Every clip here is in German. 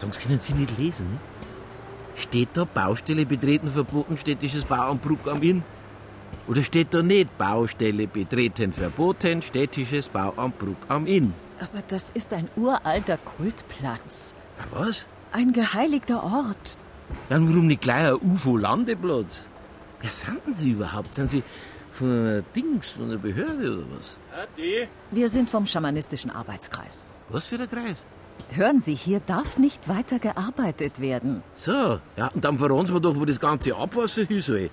Sie, können Sie nicht lesen? Steht da Baustelle betreten verboten, städtisches Bauernbruck am Inn? Oder steht da nicht Baustelle betreten verboten, städtisches Bauernbruck am Inn? Aber das ist ein uralter Kultplatz. Ja, was? Ein geheiligter Ort. Dann warum nicht gleich ein UFO-Landeplatz? Wer sind denn Sie überhaupt? Sind Sie von einer Dings, von einer Behörde oder was? Adi? Wir sind vom schamanistischen Arbeitskreis. Was für ein Kreis? Hören Sie, hier darf nicht weiter gearbeitet werden. So, ja, und dann verraten Sie mir doch, wo das ganze Abwasser hin soll.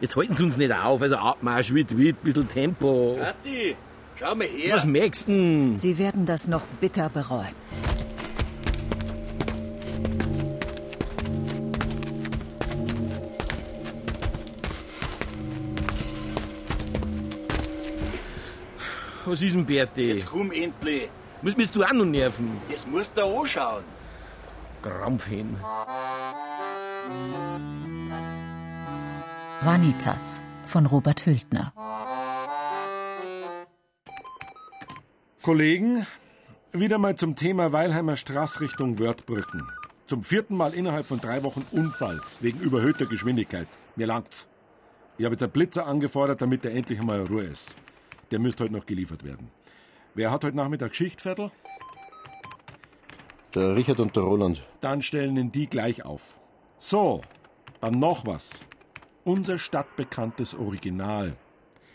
Jetzt halten Sie uns nicht auf, also Abmarsch, wit, wit, bisschen Tempo. Adi, schau mal her. Was merkst du? Sie werden das noch bitter bereuen. Was ist denn, Berti? Jetzt komm endlich. Was willst du auch noch nerven? Das musst du anschauen. Krampfhin. Vanitas von Robert Hültner. Kollegen, wieder mal zum Thema Weilheimer Straß Richtung Wörthbrücken. Zum vierten Mal innerhalb von drei Wochen Unfall wegen überhöhter Geschwindigkeit. Mir langt's. Ich habe jetzt einen Blitzer angefordert, damit er endlich einmal Ruhe ist. Der müsste heute noch geliefert werden. Wer hat heute Nachmittag Schichtviertel? Der Richard und der Roland. Dann stellen ihn die gleich auf. So, dann noch was. Unser stadtbekanntes Original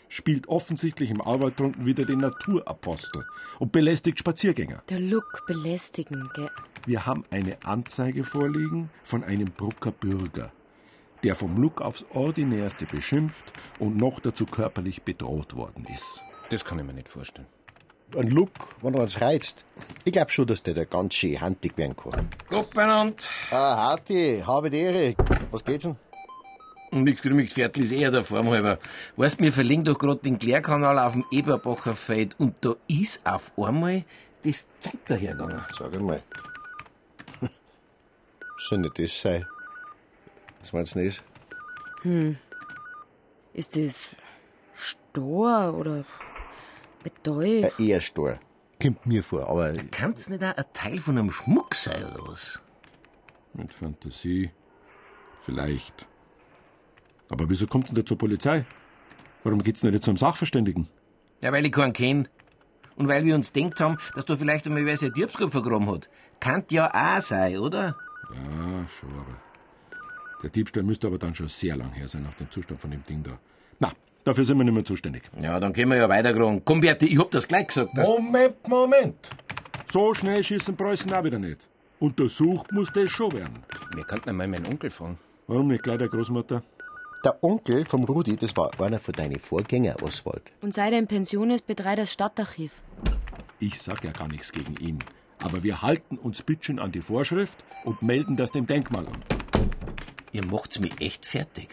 spielt offensichtlich im drunten wieder den Naturapostel und belästigt Spaziergänger. Der Look belästigen, gell? Wir haben eine Anzeige vorliegen von einem Brucker Bürger, der vom Look aufs Ordinärste beschimpft und noch dazu körperlich bedroht worden ist. Das kann ich mir nicht vorstellen. Ein Look, wenn er uns reizt. Ich glaube schon, dass der da ganz schön handig werden kann. Gut beieinander. Ah, Hatti, habe die Ehre. Was geht's denn? Nix Grümmiges Viertel ist eher der Form halber. Weißt, wir verlegen doch gerade den Klärkanal auf dem Eberbacher Feld und da ist auf einmal das Zeug dahergegangen. Sag einmal. Soll nicht das sein? Was meinst du nicht? Ist das Stor oder Metall? Ein eher Stor. Kommt mir vor, aber Kann's nicht auch ein Teil von einem Schmuck sein oder was? Mit Fantasie. Vielleicht. Aber wieso kommt denn der zur Polizei? Warum geht's denn nicht zum Sachverständigen? Ja, weil ich keinen kenn. Und weil wir uns denkt haben, dass da vielleicht einmal wer sein Diebskopf vergraben hat. Kann ja auch sein, oder? Ja, schon, aber. Der Diebstahl müsste aber dann schon sehr lang her sein nach dem Zustand von dem Ding da. Dafür sind wir nicht mehr zuständig. Ja, dann können wir ja weitergraben. Komm, Berti, ich hab das gleich gesagt. dass- Moment, Moment! So schnell schießen Preußen auch wieder nicht. Untersucht muss das schon werden. wir könnten einmal meinen Onkel fragen. Warum nicht gleich der Großmutter? Der Onkel vom Rudi, das war einer von deinen Vorgänger, Oswald. Und seit er in Pension ist, betreibt das Stadtarchiv. Ich sag ja gar nichts gegen ihn. Aber wir halten uns bitteschön an die Vorschrift und melden das dem Denkmal an. Ihr macht's mich echt fertig.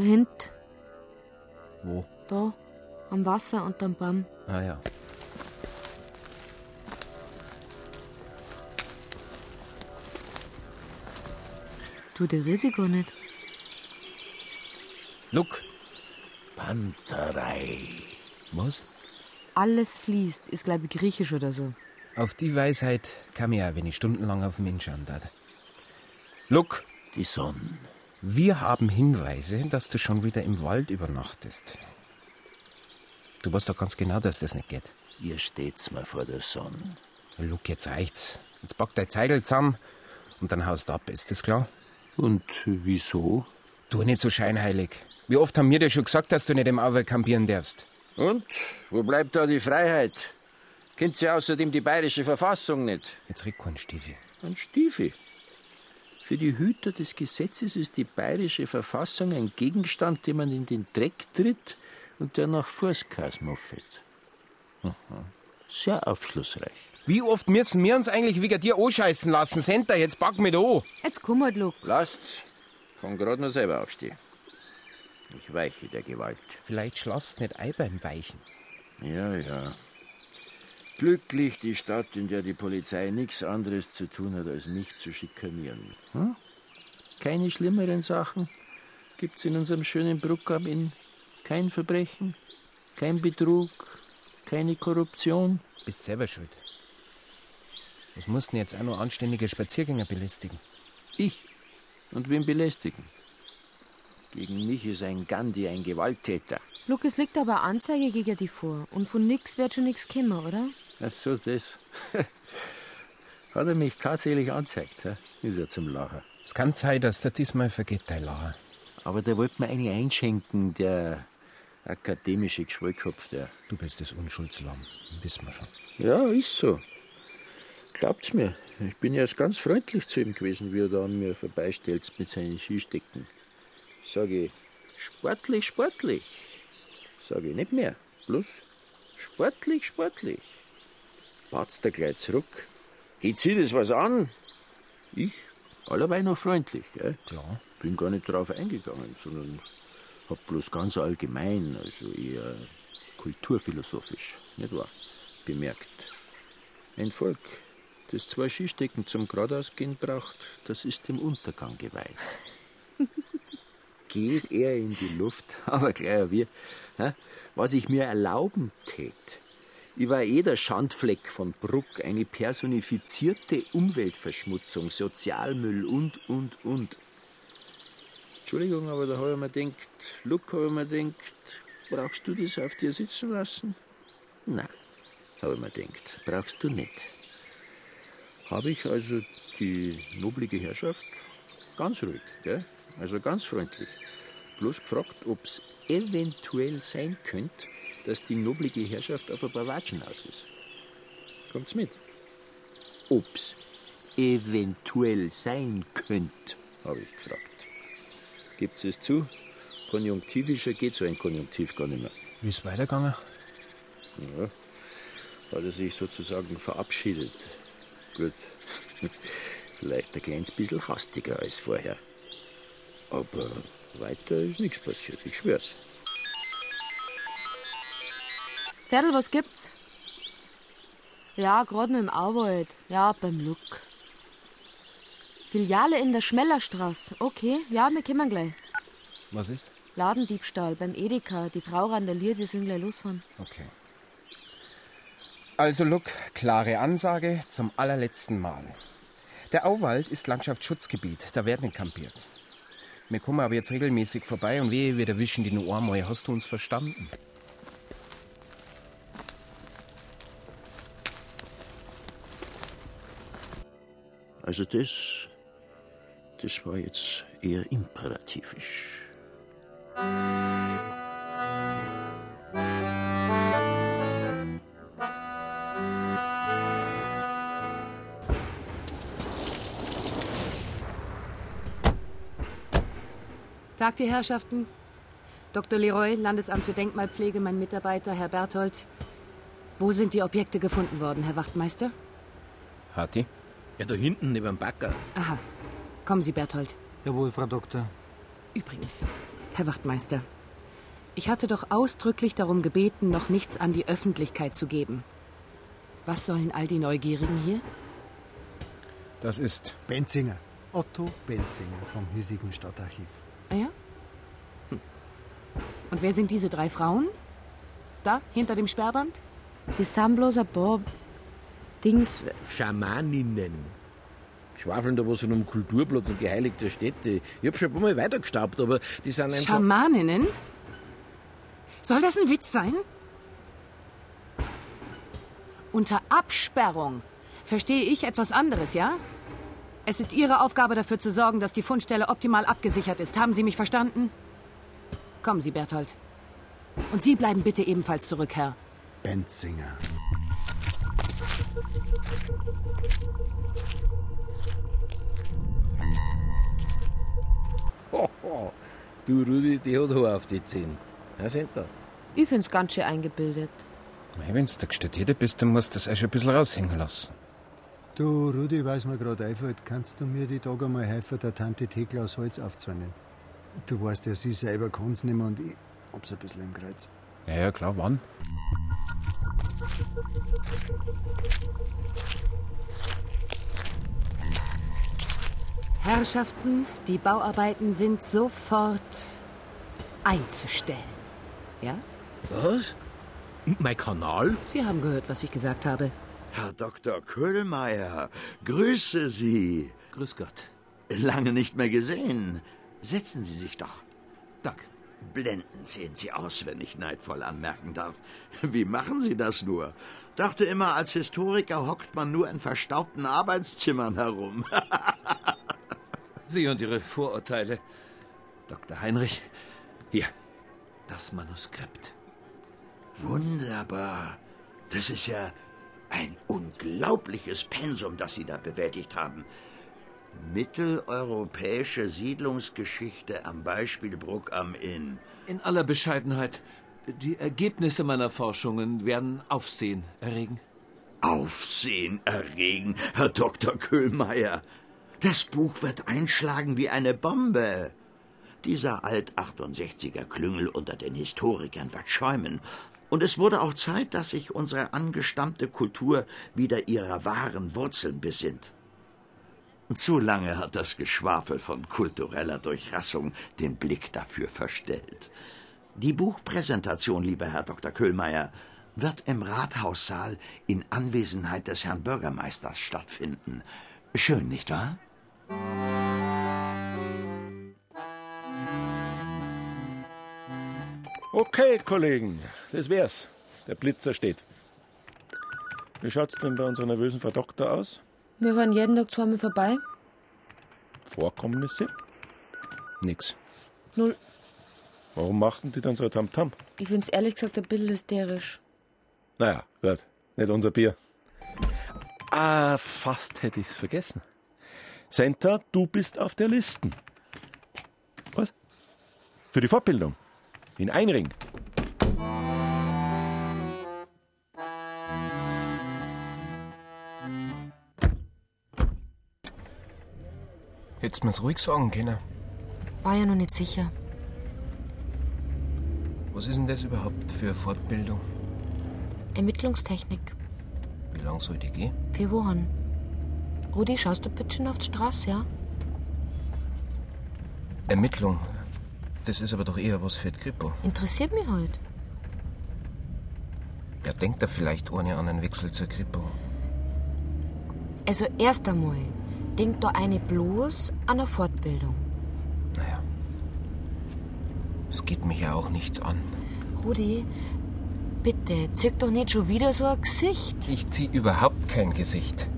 Da hint, Wo? da, am Wasser und am Baum. Ah ja. Du, der Risiko nicht. Look. Panterei. Was? Alles fließt, ist, glaube ich, griechisch oder so. Auf die Weisheit kam ich auch, wenn ich stundenlang auf den schauen darf. Look, die Sonne. Wir haben Hinweise, dass du schon wieder im Wald übernachtest. Du weißt doch ganz genau, dass das nicht geht. Ihr steht's mal vor der Sonne. Look, jetzt reicht's. Jetzt pack dein Zeigel zusammen und dann haust ab, ist das klar? Und wieso? Du nicht so scheinheilig. Wie oft haben wir dir schon gesagt, dass du nicht im Auwe kampieren darfst? Und? Wo bleibt da die Freiheit? Kennt sie außerdem die bayerische Verfassung nicht? Jetzt red kein Stiefel. Ein Stiefel. Für die Hüter des Gesetzes ist die bayerische Verfassung ein Gegenstand, den man in den Dreck tritt und der nach Forstkas muffelt. Aha. Sehr aufschlussreich. Wie oft müssen wir uns eigentlich wegen dir anscheißen lassen? Senta, jetzt pack mich da. Jetzt komm halt, Luke. Lasst's. Kann grad nur selber aufstehen. Ich weiche der Gewalt. Vielleicht schlafst nicht ein beim Weichen. Ja, ja. Glücklich die Stadt, in der die Polizei nichts anderes zu tun hat, als mich zu schikanieren. Hm? Keine schlimmeren Sachen gibt's in unserem schönen Bruckam in kein Verbrechen, Kein Betrug, keine Korruption. Bist selber schuld. Was mussten jetzt auch noch anständige Spaziergänger belästigen? Ich? Und wen belästigen? Gegen mich ist ein Gandhi ein Gewalttäter. Luke, es liegt aber Anzeige gegen die vor. Und von nix wird schon nix kommen, oder? Ach so, das. Hat er mich tatsächlich angezeigt, hä? Ist ja zum Lachen. Es kann sein, dass der diesmal vergeht, dein Lacher. Aber der wollte mir eine einschenken, der akademische Geschwollkopf, der. Du bist das Unschuldslamm, wissen wir schon. Ja, ist so. Glaubt's mir, ich bin ja erst ganz freundlich zu ihm gewesen, wie er da an mir vorbeistelzt mit seinen Skistecken. Sage ich, sportlich, sportlich. Sage ich nicht mehr, bloß sportlich, sportlich. Batzt er gleich zurück. Geht sie das was an? Ich, allerweil noch freundlich, gell? Klar. Bin gar nicht drauf eingegangen, sondern hab bloß ganz allgemein, also eher kulturphilosophisch, nicht wahr, bemerkt. Ein Volk, das zwei Skistecken zum geradeausgehen braucht, das ist dem Untergang geweiht. Geht er in die Luft, aber gleich wie, hä? was ich mir erlauben tät. Ich war eh Schandfleck von Bruck, eine personifizierte Umweltverschmutzung, Sozialmüll und, und, und. Entschuldigung, aber da habe ich mir gedacht, Luke, habe ich mir gedacht, brauchst du das auf dir sitzen lassen? Nein, habe ich mir gedacht, brauchst du nicht. Habe ich also die noblige Herrschaft ganz ruhig, gell? also ganz freundlich, bloß gefragt, ob es eventuell sein könnte, dass die noblige Herrschaft auf ein paar Watschen aus ist. Kommt's mit? Ob's eventuell sein könnte, habe ich gefragt. Gibt's es zu? Konjunktivischer geht so ein Konjunktiv gar nicht mehr. Wie ist weitergegangen? Ja, hat er sich sozusagen verabschiedet. Gut, vielleicht ein kleines bisschen hastiger als vorher. Aber weiter ist nichts passiert, ich schwör's. Ferdl, was gibt's? Ja, gerade nur im Auwald. Ja, beim Luck. Filiale in der Schmellerstraße. Okay, ja, wir kommen gleich. Was ist? Ladendiebstahl beim Edeka. Die Frau randaliert, wir sollen gleich losfahren. Okay. Also, Look, klare Ansage zum allerletzten Mal. Der Auwald ist Landschaftsschutzgebiet, da werden nicht kampiert. Wir kommen aber jetzt regelmäßig vorbei und wehe, wir erwischen die nur einmal. Hast du uns verstanden? Also das, das war jetzt eher imperativisch. Tag, die Herrschaften. Dr. Leroy, Landesamt für Denkmalpflege, mein Mitarbeiter, Herr Berthold. Wo sind die Objekte gefunden worden, Herr Wachtmeister? Hati? Ja, da hinten neben dem Backer. Aha. Kommen Sie, Berthold. Jawohl, Frau Doktor. Übrigens, Herr Wachtmeister, ich hatte doch ausdrücklich darum gebeten, noch nichts an die Öffentlichkeit zu geben. Was sollen all die Neugierigen hier? Das ist Benzinger. Otto Benzinger vom hiesigen Stadtarchiv. Ah ja? Hm. Und wer sind diese drei Frauen? Da, hinter dem Sperrband? Die ein paar Dings. Schamaninnen. Schwafeln da was um Kulturplatz und geheiligte Städte. Ich hab schon ein paar Mal weitergestaubt, aber die sind einfach... Schamaninnen? Soll das ein Witz sein? Unter Absperrung verstehe ich etwas anderes, ja? Es ist Ihre Aufgabe dafür zu sorgen, dass die Fundstelle optimal abgesichert ist. Haben Sie mich verstanden? Kommen Sie, Berthold. Und Sie bleiben bitte ebenfalls zurück, Herr. Benzinger. du Rudi, die hat Haar auf die Zehen. Ja, sind da. Ich find's ganz schön eingebildet. Wenn du der Studierter bist, dann musst du das auch schon ein bisschen raushängen lassen. Du, Rudi, was mir gerade einfällt, kannst du mir die Tage mal helfen, der Tante Thekla aus Holz aufzunehmen? Du weißt ja, sie selber kann's nicht mehr und ich hab's ein bisschen im Kreuz. Ja, ja, klar, wann? Herrschaften, die Bauarbeiten sind sofort einzustellen. Ja? Was? Mein Kanal? Sie haben gehört, was ich gesagt habe. Herr Dr. Köhlmeier, grüße Sie. Grüß Gott. Lange nicht mehr gesehen. Setzen Sie sich doch. Dank. Blendend sehen Sie aus, wenn ich neidvoll anmerken darf. Wie machen Sie das nur? Dachte immer, als Historiker hockt man nur in verstaubten Arbeitszimmern herum. Sie und Ihre Vorurteile. Dr. Heinrich, hier, das Manuskript. Wunderbar. Das ist ja ein unglaubliches Pensum, das Sie da bewältigt haben. Mitteleuropäische Siedlungsgeschichte am Beispiel Bruck am Inn. In aller Bescheidenheit, die Ergebnisse meiner Forschungen werden Aufsehen erregen. Aufsehen erregen, Herr Dr. Köhlmeier. Das Buch wird einschlagen wie eine Bombe. Dieser Alt-68er Klüngel unter den Historikern wird schäumen. Und es wurde auch Zeit, dass sich unsere angestammte Kultur wieder ihrer wahren Wurzeln besinnt. Zu lange hat das Geschwafel von kultureller Durchrassung den Blick dafür verstellt. Die Buchpräsentation, lieber Herr Dr. Köhlmeier, wird im Rathaussaal in Anwesenheit des Herrn Bürgermeisters stattfinden. Schön, nicht wahr? Okay, Kollegen, das wär's. Der Blitzer steht. Wie schaut's denn bei unserer nervösen Frau Doktor aus? Wir waren jeden Tag zweimal vorbei. Vorkommnisse? Nix. Null. Warum machten die dann so ein Tamtam? Ich find's ehrlich gesagt ein bisschen hysterisch. Naja, gut. Nicht unser Bier. Ah, fast hätte ich's vergessen. Senta, du bist auf der Listen. Was? Für die Fortbildung. In Einring. Hättest mir's ruhig sagen können. War ja noch nicht sicher. Was ist denn das überhaupt für eine Fortbildung? Ermittlungstechnik. Wie lang soll die gehen? Vier Wochen. Rudi, schaust du bitte auf die Straße, ja? Ermittlung. Das ist aber doch eher was für die Kripo. Interessiert mich halt. Ja, denkt er vielleicht ohne an einen Wechsel zur Kripo. Also erst einmal, denkt da eine bloß an eine Fortbildung. Es geht mich ja auch nichts an. Rudi, bitte, zieh doch nicht schon wieder so ein Gesicht. Ich zieh überhaupt kein Gesicht.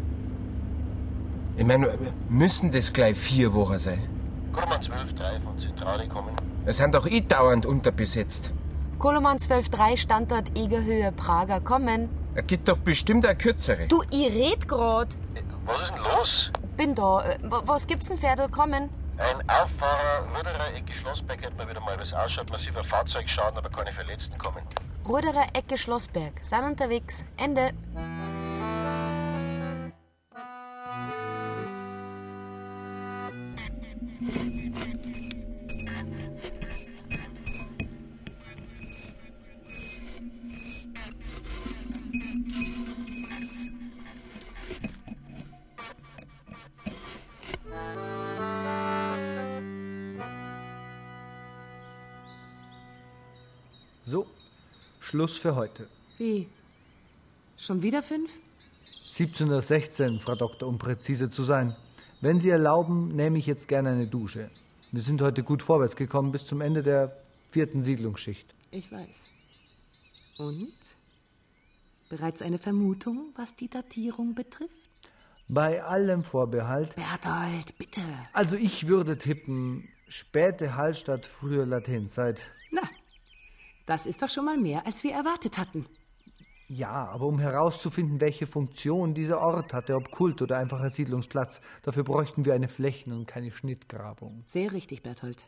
Ich meine, müssen das gleich vier Wochen sein? Kommen 12, 3 von Zentrale kommen. Es sind doch eh dauernd unterbesetzt. Koloman 12.3, Standort Egerhöhe, Prager, kommen. Es gibt doch bestimmt eine kürzere. Du, ich red grad. Was ist denn los? Bin da. Äh, wa- Was gibt's denn, Pferdl, kommen? Ein Auffahrer, Röderer Ecke Schlossberg hätten wir wieder mal was ausschaut. Massiver Fahrzeugschaden, aber keine Verletzten kommen. Ruderer Ecke Schlossberg. Sind unterwegs. Ende. Schluss für heute. Wie? Schon wieder fünf? 17.16 Uhr, Frau Doktor, um präzise zu sein. Wenn Sie erlauben, nehme ich jetzt gerne eine Dusche. Wir sind heute gut vorwärts gekommen bis zum Ende der vierten Siedlungsschicht. Ich weiß. Und? Bereits eine Vermutung, was die Datierung betrifft? Bei allem Vorbehalt. Berthold, bitte. Also ich würde tippen, späte Hallstatt, frühe Latenzeit. Das ist doch schon mal mehr, als wir erwartet hatten. Ja, aber um herauszufinden, welche Funktion dieser Ort hatte, ob Kult oder einfacher Siedlungsplatz, dafür bräuchten wir eine Flächen- und keine Schnittgrabung. Sehr richtig, Berthold.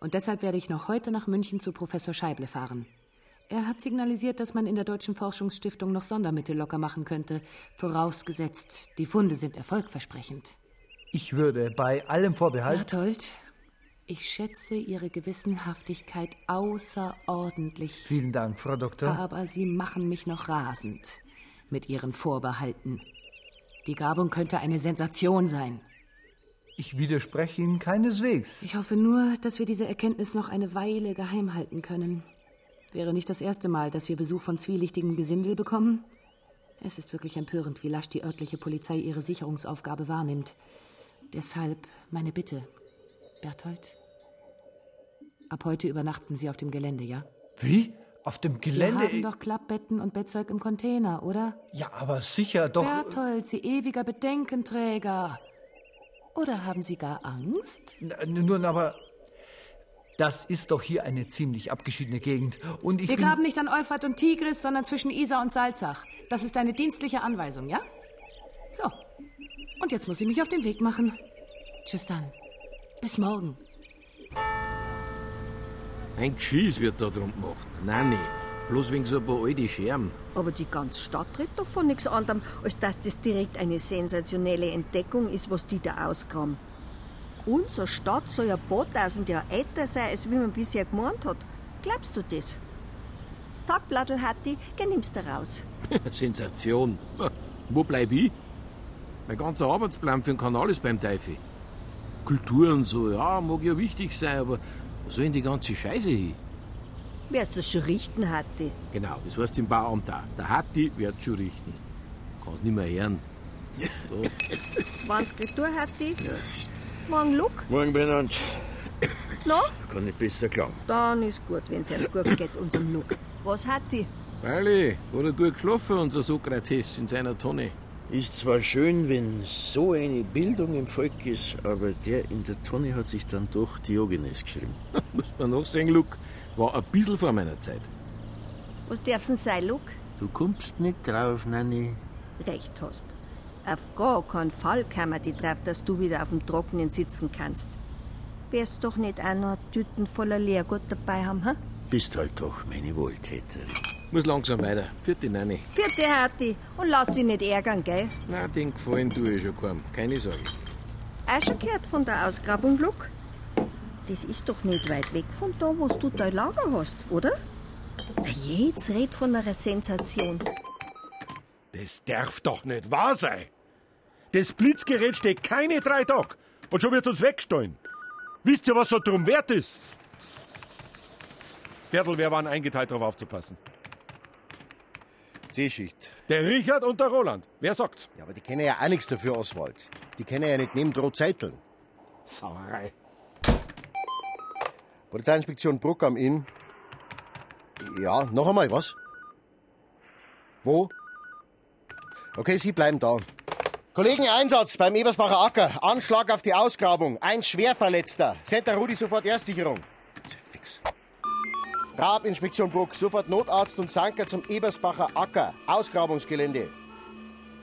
Und deshalb werde ich noch heute nach München zu Professor Scheible fahren. Er hat signalisiert, dass man in der Deutschen Forschungsstiftung noch Sondermittel locker machen könnte, vorausgesetzt, die Funde sind erfolgversprechend. Ich würde bei allem Vorbehalt. Berthold, ich schätze Ihre Gewissenhaftigkeit außerordentlich. Vielen Dank, Frau Doktor. Aber Sie machen mich noch rasend mit Ihren Vorbehalten. Die Grabung könnte eine Sensation sein. Ich widerspreche Ihnen keineswegs. Ich hoffe nur, dass wir diese Erkenntnis noch eine Weile geheim halten können. Wäre nicht das erste Mal, dass wir Besuch von zwielichtigem Gesindel bekommen. Es ist wirklich empörend, wie lasch die örtliche Polizei ihre Sicherungsaufgabe wahrnimmt. Deshalb meine Bitte. Berthold, ab heute übernachten Sie auf dem Gelände, ja? Wie? Auf dem Gelände? Wir haben doch Klappbetten und Bettzeug im Container, oder? Ja, aber sicher doch. Berthold, Sie ewiger Bedenkenträger. Oder haben Sie gar Angst? N- Nun, aber das ist doch hier eine ziemlich abgeschiedene Gegend. Und ich Wir graben nicht an Euphrat und Tigris, sondern zwischen Isar und Salzach. Das ist eine dienstliche Anweisung, ja? So. Und jetzt muss ich mich auf den Weg machen. Tschüss dann. Bis morgen. Ein Geschiss wird da drum gemacht. Nein, nicht. Bloß wegen so ein paar alte Scherben. Aber die ganze Stadt redet doch von nichts anderem, als dass das direkt eine sensationelle Entdeckung ist, was die da ausgraben. Unsere Stadt soll ja ein paar tausend Jahre älter sein, als wie man bisher gemeint hat. Glaubst du das? Das Tagblattl hat die, geh nimmst du raus. Sensation. Wo bleib ich? Mein ganzer Arbeitsplan für den Kanal ist beim Teufel. Kultur und so, ja, mag ja wichtig sein, aber wo soll denn die ganze Scheiße hin? Wer das schon richten hatte. Genau, das heißt im Bauamt da. Der Hatti wird schon richten. Kann's nicht mehr hören. Da. 20 Retour hat die. Morgen Luck. Morgen benannt. No? Kann nicht besser klagen. Dann ist gut, wenn's ihm gut geht, unserem Luck. Was hat die? Freilich, hat er gut geschlafen, unser Sokrates in seiner Tonne. Ist zwar schön, wenn so eine Bildung im Volk ist, aber der in der Tonne hat sich dann doch Diogenes geschrieben. Muss man noch sagen, Luke, war ein bisschen vor meiner Zeit. Was darf's denn sein, Luck? Du kommst nicht drauf, Nanni. Recht hast. Auf gar keinen Fall kämen die drauf, dass du wieder auf dem Trockenen sitzen kannst. Wärst doch nicht auch noch Tüten voller Leergut dabei haben, hm? Bist halt doch meine Wohltäterin. Muss langsam weiter. Vierte Neine. Vierte Hatti und lass dich nicht ärgern, gell? Na, den gefallen tue ich schon kaum. Keine Sorge. Auch schon gehört von der Ausgrabung, Luck? Das ist doch nicht weit weg von da, wo du dein Lager hast, oder? Na, Jetzt red von einer Sensation. Das darf doch nicht wahr sein. Das Blitzgerät steht keine drei Tage und schon wird uns weggestohlen. Wisst ihr, was so drum wert ist? Viertel, wer waren eingeteilt, darauf aufzupassen? C-Schicht. Der Richard und der Roland. Wer sagt's? Ja, aber die kennen ja auch nichts dafür, Oswald. Die kennen ja nicht neben Drohzeiteln. Sauerei. Polizeiinspektion Bruck am Inn. Ja, noch einmal, was? Wo? Okay, Sie bleiben da. Kollegen, Einsatz beim Ebersbacher Acker. Anschlag auf die Ausgrabung. Ein Schwerverletzter. Send der Rudi sofort Erstsicherung. Fix. Rabinspektion Bruck, sofort Notarzt und Sanker zum Ebersbacher Acker. Ausgrabungsgelände.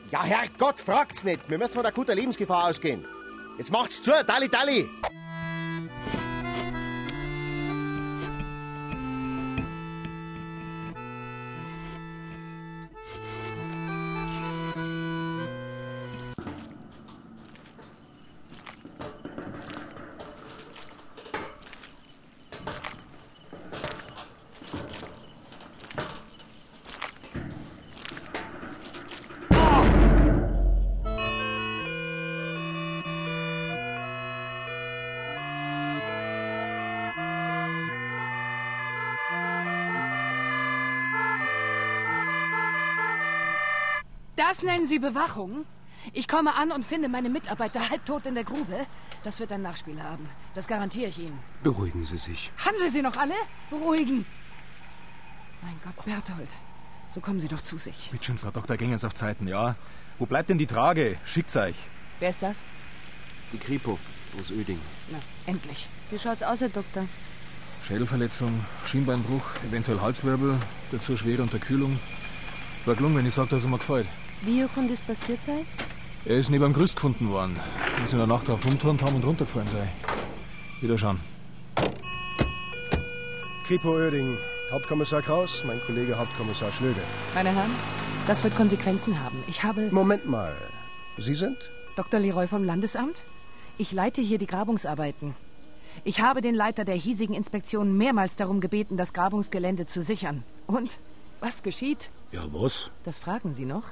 Ja, Herrgott, fragt's nicht. Wir müssen von akuter Lebensgefahr ausgehen. Jetzt macht's zu, Dalli, Dalli! Das nennen Sie Bewachung? Ich komme an und finde meine Mitarbeiter halbtot in der Grube. Das wird ein Nachspiel haben. Das garantiere ich Ihnen. Beruhigen Sie sich. Haben Sie sie noch alle? Beruhigen. Mein Gott, Berthold. So kommen Sie doch zu sich. Bitte schön, Frau Dr. Gengens auf Zeiten, ja. Wo bleibt denn die Trage? Schickt's euch. Wer ist das? Die Kripo aus Öding. Na, endlich. Wie schaut's aus, Herr Doktor? Schädelverletzung, Schienbeinbruch, eventuell Halswirbel, dazu schwere Unterkühlung. War gelungen, wenn ich sage, dass er mir gefällt. Wie kann das passiert sein? Er ist neben dem Gerüst gefunden worden. Die sind in der Nacht drauf rumturnt haben und runtergefallen sei. Wieder schauen. Kripo Oerding, Hauptkommissar Kraus, mein Kollege Hauptkommissar Schlöde. Meine Herren, das wird Konsequenzen haben. Ich habe. Moment mal. Sie sind? Dr. Leroy vom Landesamt? Ich leite hier die Grabungsarbeiten. Ich habe den Leiter der hiesigen Inspektion mehrmals darum gebeten, das Grabungsgelände zu sichern. Und was geschieht? Ja, was? Das fragen Sie noch?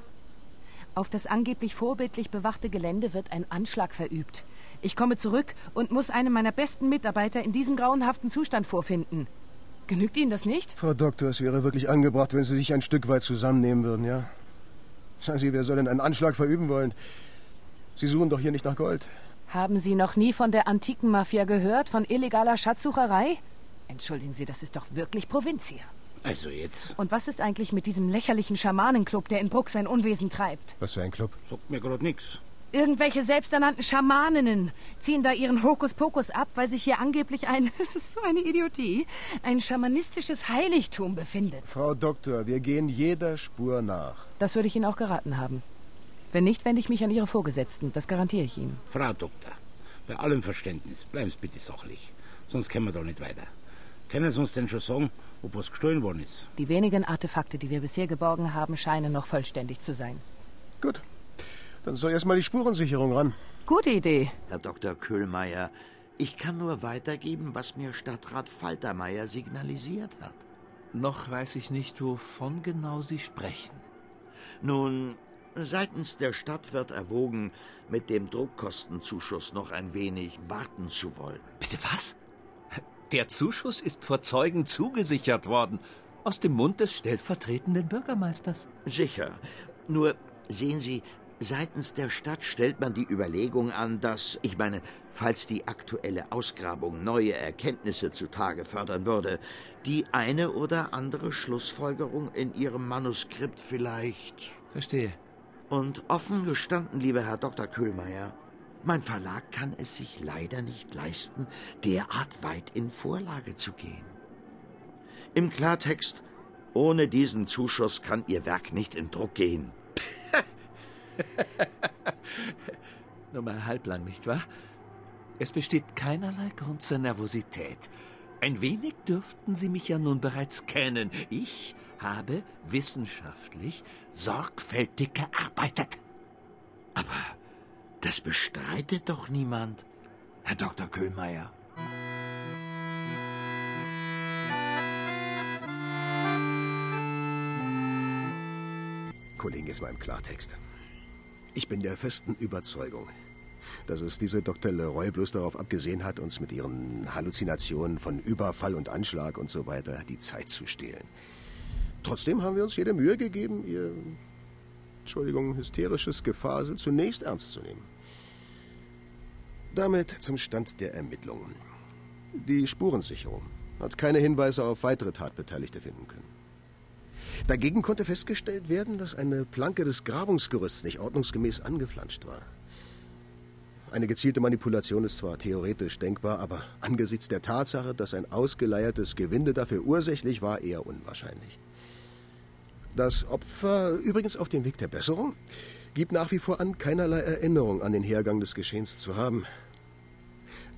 Auf das angeblich vorbildlich bewachte Gelände wird ein Anschlag verübt. Ich komme zurück und muss einen meiner besten Mitarbeiter in diesem grauenhaften Zustand vorfinden. Genügt Ihnen das nicht? Frau Doktor, es wäre wirklich angebracht, wenn Sie sich ein Stück weit zusammennehmen würden, ja? Sagen Sie, wer soll denn einen Anschlag verüben wollen? Sie suchen doch hier nicht nach Gold. Haben Sie noch nie von der antiken Mafia gehört, von illegaler Schatzsucherei? Entschuldigen Sie, das ist doch wirklich Provinz hier. Also jetzt. Und was ist eigentlich mit diesem lächerlichen Schamanenclub, der in Bruck sein Unwesen treibt? Was für ein Club? Sagt mir grad nix. Irgendwelche selbsternannten Schamaninnen ziehen da ihren Hokuspokus ab, weil sich hier angeblich ein, es ist so eine Idiotie, ein schamanistisches Heiligtum befindet. Frau Doktor, wir gehen jeder Spur nach. Das würde ich Ihnen auch geraten haben. Wenn nicht, wende ich mich an Ihre Vorgesetzten. Das garantiere ich Ihnen. Frau Doktor, bei allem Verständnis, bleiben Sie bitte sachlich. Sonst kommen wir da nicht weiter. Können Sie uns denn schon sagen, ob was gestohlen worden ist? Die wenigen Artefakte, die wir bisher geborgen haben, scheinen noch vollständig zu sein. Gut. Dann soll erst mal die Spurensicherung ran. Gute Idee. Herr Dr. Köhlmeier, ich kann nur weitergeben, was mir Stadtrat Faltermeier signalisiert hat. Noch weiß ich nicht, wovon genau Sie sprechen. Nun, seitens der Stadt wird erwogen, mit dem Druckkostenzuschuss noch ein wenig warten zu wollen. Bitte was? Der Zuschuss ist vor Zeugen zugesichert worden. Aus dem Mund des stellvertretenden Bürgermeisters. Sicher. Nur sehen Sie, seitens der Stadt stellt man die Überlegung an, dass, ich meine, falls die aktuelle Ausgrabung neue Erkenntnisse zutage fördern würde, die eine oder andere Schlussfolgerung in Ihrem Manuskript vielleicht. Verstehe. Und offen gestanden, lieber Herr Dr. Köhlmeier, mein Verlag kann es sich leider nicht leisten, derart weit in Vorlage zu gehen. Im Klartext, ohne diesen Zuschuss kann Ihr Werk nicht in Druck gehen. Nur mal halblang, nicht wahr? Es besteht keinerlei Grund zur Nervosität. Ein wenig dürften Sie mich ja nun bereits kennen. Ich habe wissenschaftlich sorgfältig gearbeitet. Aber das bestreitet doch niemand, Herr Dr. Köhlmeier. Kollegen, jetzt mal im Klartext. Ich bin der festen Überzeugung, dass es diese Dr. Leroy bloß darauf abgesehen hat, uns mit ihren Halluzinationen von Überfall und Anschlag und so weiter die Zeit zu stehlen. Trotzdem haben wir uns jede Mühe gegeben, ihr, Entschuldigung, hysterisches Gefasel zunächst ernst zu nehmen. Damit zum Stand der Ermittlungen. Die Spurensicherung hat keine Hinweise auf weitere Tatbeteiligte finden können. Dagegen konnte festgestellt werden, dass eine Planke des Grabungsgerüsts nicht ordnungsgemäß angeflanscht war. Eine gezielte Manipulation ist zwar theoretisch denkbar, aber angesichts der Tatsache, dass ein ausgeleiertes Gewinde dafür ursächlich war, eher unwahrscheinlich. Das Opfer, übrigens auf dem Weg der Besserung, gibt nach wie vor an, keinerlei Erinnerung an den Hergang des Geschehens zu haben.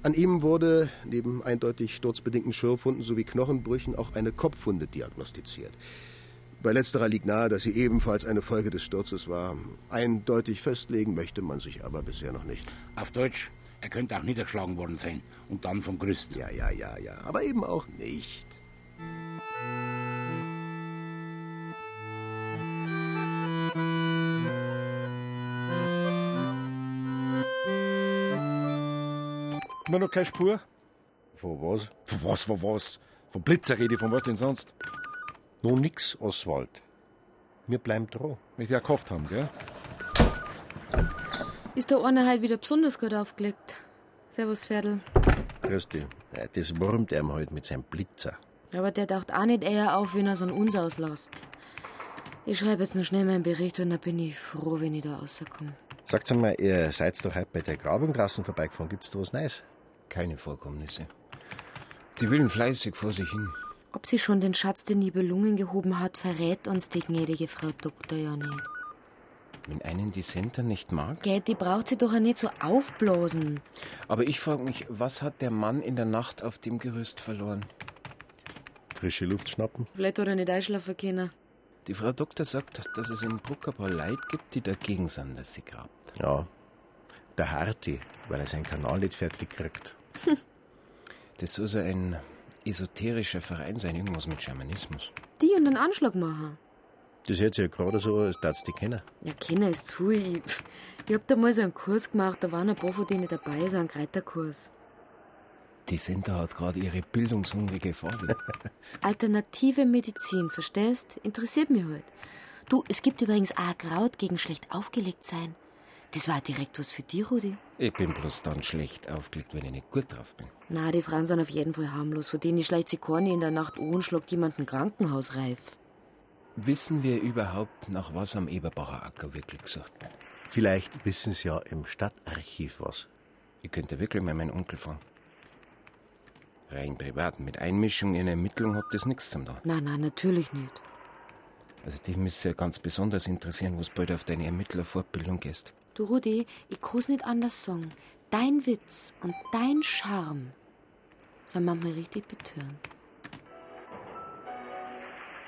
An ihm wurde neben eindeutig sturzbedingten Schürfwunden sowie Knochenbrüchen auch eine Kopfwunde diagnostiziert. Bei letzterer liegt nahe, dass sie ebenfalls eine Folge des Sturzes war. Eindeutig festlegen möchte man sich aber bisher noch nicht. Auf Deutsch, er könnte auch niedergeschlagen worden sein und dann vom Größten. Ja, ja, ja, ja, aber eben auch nicht. Immer noch keine Spur? Von was? Von was, von was? Von Blitzer rede ich, von was denn sonst? Noch nix, Oswald. Wir bleiben dran. Wenn ich ja gehofft haben, gell? Ist der eine halt wieder besonders gut aufgelegt. Servus, Pferdl. Grüß dich. Ja, Das wurmt ihm halt mit seinem Blitzer. Aber der taucht auch nicht eher auf, wenn er so uns auslässt. Ich schreibe jetzt noch schnell meinen Bericht und dann bin ich froh, wenn ich da rauskomme. Sagt mal, ihr seid doch heute bei der Grabung draußen vorbeigefahren. Gibt's da was Neues? Keine Vorkommnisse. Die willen fleißig vor sich hin. Ob sie schon den Schatz der Nibelungen gehoben hat, verrät uns die gnädige Frau Doktor ja nicht. Wenn einen die Center nicht mag? Gell, die braucht sie doch auch nicht so aufblasen. Aber ich frage mich, was hat der Mann in der Nacht auf dem Gerüst verloren? Frische Luft schnappen? Vielleicht hat er nicht einschlafen können. Die Frau Doktor sagt, dass es in Bruck ein paar Leute gibt, die dagegen sind, dass sie grabt. Ja. Der Harti, weil er seinen Kanal nicht fertig kriegt. Das soll so ein esoterischer Verein sein, irgendwas mit Schamanismus. Die und einen Anschlag machen. Das hört sich ja gerade so, als darfst die kennen. Ja, keiner ist zu. Ich, ich hab da mal so einen Kurs gemacht, da waren ein paar von denen dabei, so einen Kräuterkurs. Die Senta hat gerade ihre bildungshungrige Frage. Alternative Medizin, verstehst? Interessiert mich halt. Du, es gibt übrigens auch Kraut gegen schlecht aufgelegt sein. Das war direkt was für dich, Rudi. Ich bin bloß dann schlecht aufgelegt, wenn ich nicht gut drauf bin. Na, die Frauen sind auf jeden Fall harmlos. Von denen schleicht sich keine in der Nacht an und schlägt jemanden krankenhausreif. Wissen wir überhaupt, nach was am Eberbacher Acker wirklich gesucht wird? Vielleicht wissen Sie ja im Stadtarchiv was. Ich könnte wirklich mal meinen Onkel fragen. Rein privat, mit Einmischung in Ermittlung hat das nichts zum tun. Nein, nein, natürlich nicht. Also dich müsste ja ganz besonders interessieren, was bald auf deine Ermittlerfortbildung gehst. Du, Rudi, ich kann's nicht anders sagen. Dein Witz und dein Charme sind manchmal richtig betörend.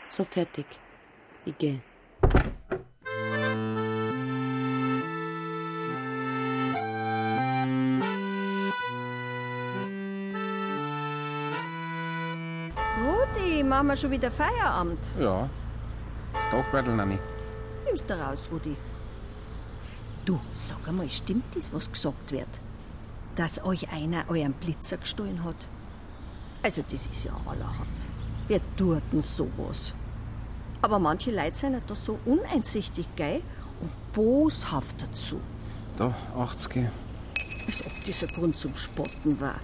So, fertig. Ich geh. Rudi, machen wir schon wieder Feierabend. Ja. Das Tagbeutel, Nanni. Nimm's da raus, Rudi. Du, sag einmal, stimmt das, was gesagt wird? Dass euch einer euren Blitzer gestohlen hat? Also, das ist ja allerhand. Wer tut denn sowas? Aber manche Leute sind ja da so uneinsichtig, gell? Und boshaft dazu. Da, 80. Als ob dieser Grund zum Spotten war.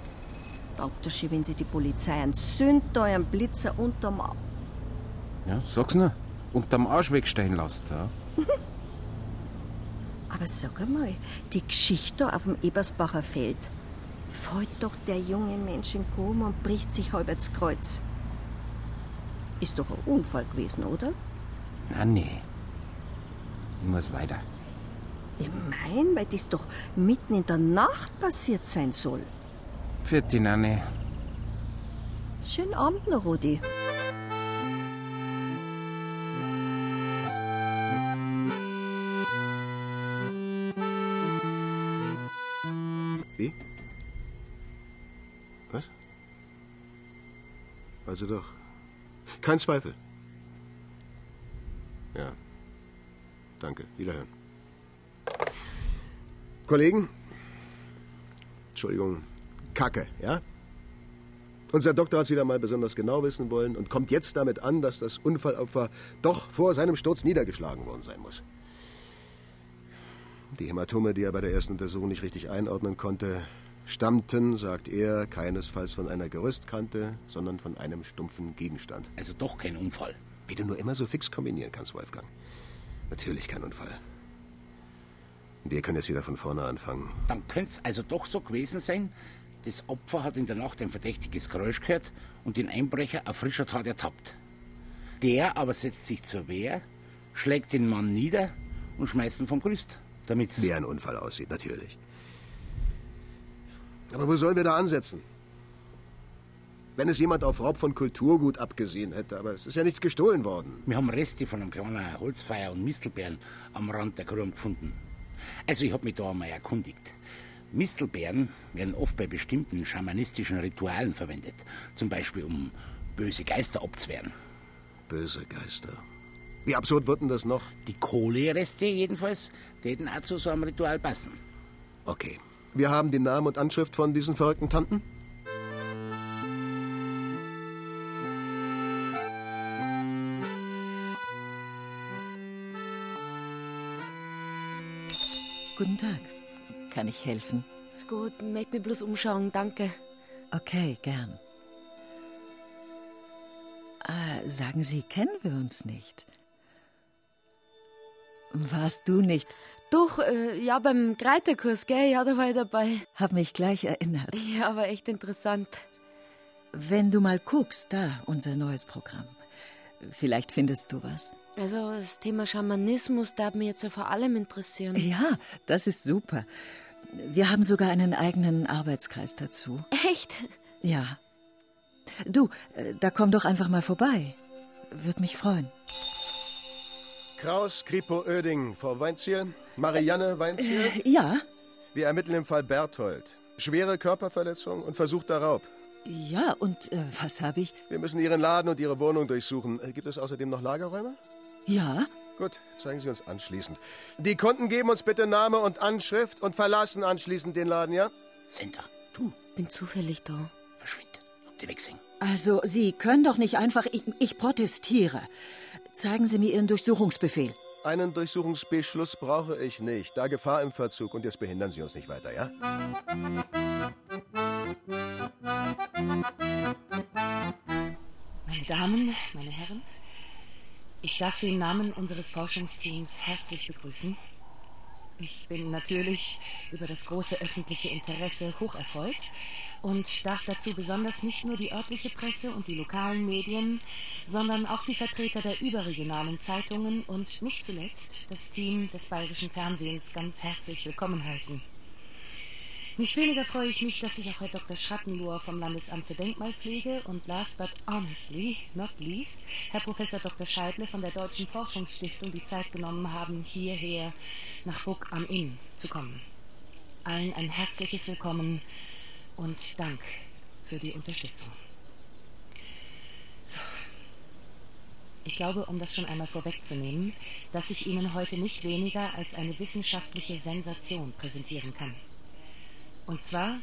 Dankt der schön, wenn sie die Polizei entzündet euren Blitzer unterm Au Ja, sag's nur. Unterm Arsch wegstehen lässt, ja. Aber sag einmal, die Geschichte auf dem Ebersbacher Feld. Fällt doch der junge Mensch in Koma und bricht sich halb ins Kreuz. Ist doch ein Unfall gewesen, oder? Nanni. Ich muss weiter. Ich mein, weil das doch mitten in der Nacht passiert sein soll. Für die Nanni. Schönen Abend noch, Rudi. Also doch. Kein Zweifel. Ja. Danke. Wiederhören. Kollegen? Entschuldigung. Kacke, ja? Unser Doktor hat es wieder mal besonders genau wissen wollen und kommt jetzt damit an, dass das Unfallopfer doch vor seinem Sturz niedergeschlagen worden sein muss. Die Hämatome, die er bei der ersten Untersuchung nicht richtig einordnen konnte, stammten, sagt er, keinesfalls von einer Gerüstkante, sondern von einem stumpfen Gegenstand. Also doch kein Unfall. Wie du nur immer so fix kombinieren kannst, Wolfgang. Natürlich kein Unfall. Wir können jetzt wieder von vorne anfangen. Dann könnte es also doch so gewesen sein, das Opfer hat in der Nacht ein verdächtiges Geräusch gehört und den Einbrecher auf frischer Tat ertappt. Der aber setzt sich zur Wehr, schlägt den Mann nieder und schmeißt ihn vom Gerüst, damit Wie ein Unfall aussieht, natürlich. Aber wo sollen wir da ansetzen? Wenn es jemand auf Raub von Kulturgut abgesehen hätte, aber es ist ja nichts gestohlen worden. Wir haben Reste von einem kleinen Holzfeuer und Mistelbeeren am Rand der Gruben gefunden. Also ich habe mich da einmal erkundigt. Mistelbeeren werden oft bei bestimmten schamanistischen Ritualen verwendet. Zum Beispiel um böse Geister abzuwehren. Böse Geister. Wie absurd wird denn das noch? Die Kohlereste jedenfalls, die hätten auch zu so einem Ritual passen. Okay. Wir haben den Namen und Anschrift von diesen verrückten Tanten? Guten Tag. Kann ich helfen? Ist gut, möchte mich bloß umschauen, danke. Okay, gern. Ah, sagen Sie, kennen wir uns nicht? Warst du nicht? Doch, äh, ja, beim Kreitekurs, gell? Ja, da war ich dabei. Hab mich gleich erinnert. Ja, aber echt interessant. Wenn du mal guckst, da, unser neues Programm. Vielleicht findest du was. Also, das Thema Schamanismus darf mich jetzt ja vor allem interessieren. Ja, das ist super. Wir haben sogar einen eigenen Arbeitskreis dazu. Echt? Ja. Du, äh, da komm doch einfach mal vorbei. Würde mich freuen. Kraus, Kripo, Oeding, Frau Weinziel, Marianne Weinziel. Äh, ja? Wir ermitteln im Fall Berthold. Schwere Körperverletzung und versuchter Raub. Ja, und äh, was habe ich? Wir müssen Ihren Laden und Ihre Wohnung durchsuchen. Äh, Gibt es außerdem noch Lagerräume? Ja. Gut, zeigen Sie uns anschließend. Die Kunden geben uns bitte Name und Anschrift und verlassen anschließend den Laden, ja? Senta, du. Bin zufällig da. Verschwind. Und die wegsehen. Also, Sie können doch nicht einfach. Ich, ich protestiere. Zeigen Sie mir Ihren Durchsuchungsbefehl. Einen Durchsuchungsbeschluss brauche ich nicht. Da Gefahr im Verzug und jetzt behindern Sie uns nicht weiter, ja? Meine Damen, meine Herren, ich darf Sie im Namen unseres Forschungsteams herzlich begrüßen. Ich bin natürlich über das große öffentliche Interesse hocherfreut und darf dazu besonders nicht nur die örtliche Presse und die lokalen Medien, sondern auch die Vertreter der überregionalen Zeitungen und nicht zuletzt das Team des bayerischen Fernsehens ganz herzlich willkommen heißen. Nicht weniger freue ich mich, dass sich auch Herr Dr. Schrattenlohr vom Landesamt für Denkmalpflege und last but honestly, not least, Herr Professor Dr. Scheible von der Deutschen Forschungsstiftung die Zeit genommen haben, hierher nach Burg am Inn zu kommen. Allen ein herzliches Willkommen und Dank für die Unterstützung. So. Ich glaube, um das schon einmal vorwegzunehmen, dass ich Ihnen heute nicht weniger als eine wissenschaftliche Sensation präsentieren kann. Und zwar,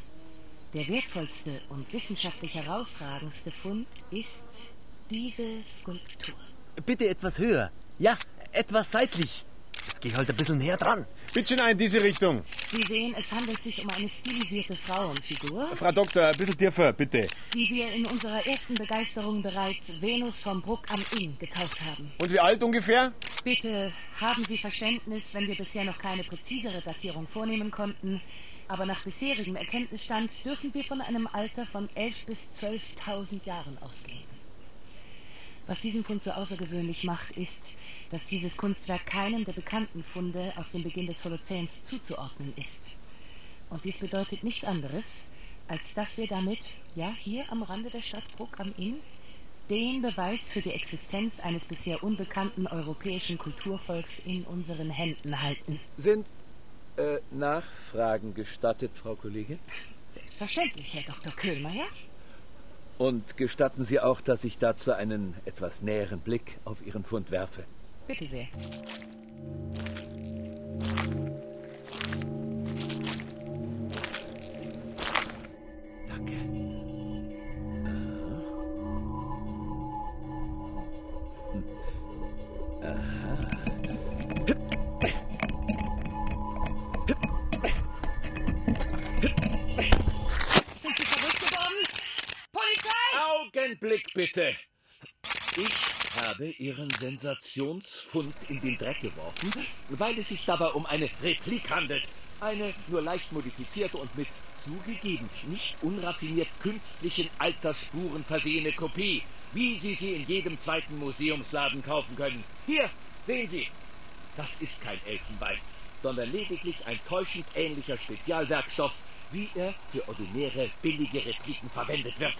der wertvollste und wissenschaftlich herausragendste Fund ist diese Skulptur. Bitte etwas höher. Ja, etwas seitlich. Jetzt geh ich halt ein bisschen näher dran. Bitte schön in diese Richtung. Sie sehen, es handelt sich um eine stilisierte Frauenfigur, Frau Doktor, ein bisschen tiefer, bitte. die wir in unserer ersten Begeisterung bereits Venus vom Bruck am Inn getauft haben. Und wie alt ungefähr? Bitte haben Sie Verständnis, wenn wir bisher noch keine präzisere Datierung vornehmen konnten. Aber nach bisherigem Erkenntnisstand dürfen wir von einem Alter von 11.000 bis 12.000 Jahren ausgehen. Was diesen Fund so außergewöhnlich macht, ist, dass dieses Kunstwerk keinem der bekannten Funde aus dem Beginn des Holozäns zuzuordnen ist. Und dies bedeutet nichts anderes, als dass wir damit, ja, hier am Rande der Stadt Bruck am Inn, den Beweis für die Existenz eines bisher unbekannten europäischen Kulturvolks in unseren Händen halten. Sind äh, Nachfragen gestattet, Frau Kollegin? Selbstverständlich, Herr Dr. Köhlmeier. Und gestatten Sie auch, dass ich dazu einen etwas näheren Blick auf Ihren Fund werfe? Bitte sehr. Sind Sie verrückt geworden? Polizei! Augenblick bitte. Sensationsfund in den Dreck geworfen, weil es sich dabei um eine Replik handelt. Eine nur leicht modifizierte und mit zugegeben nicht unraffiniert künstlichen Altersspuren versehene Kopie, wie Sie sie in jedem zweiten Museumsladen kaufen können. Hier, sehen Sie. Das ist kein Elfenbein, sondern lediglich ein täuschend ähnlicher Spezialwerkstoff, wie er für ordinäre, billige Repliken verwendet wird.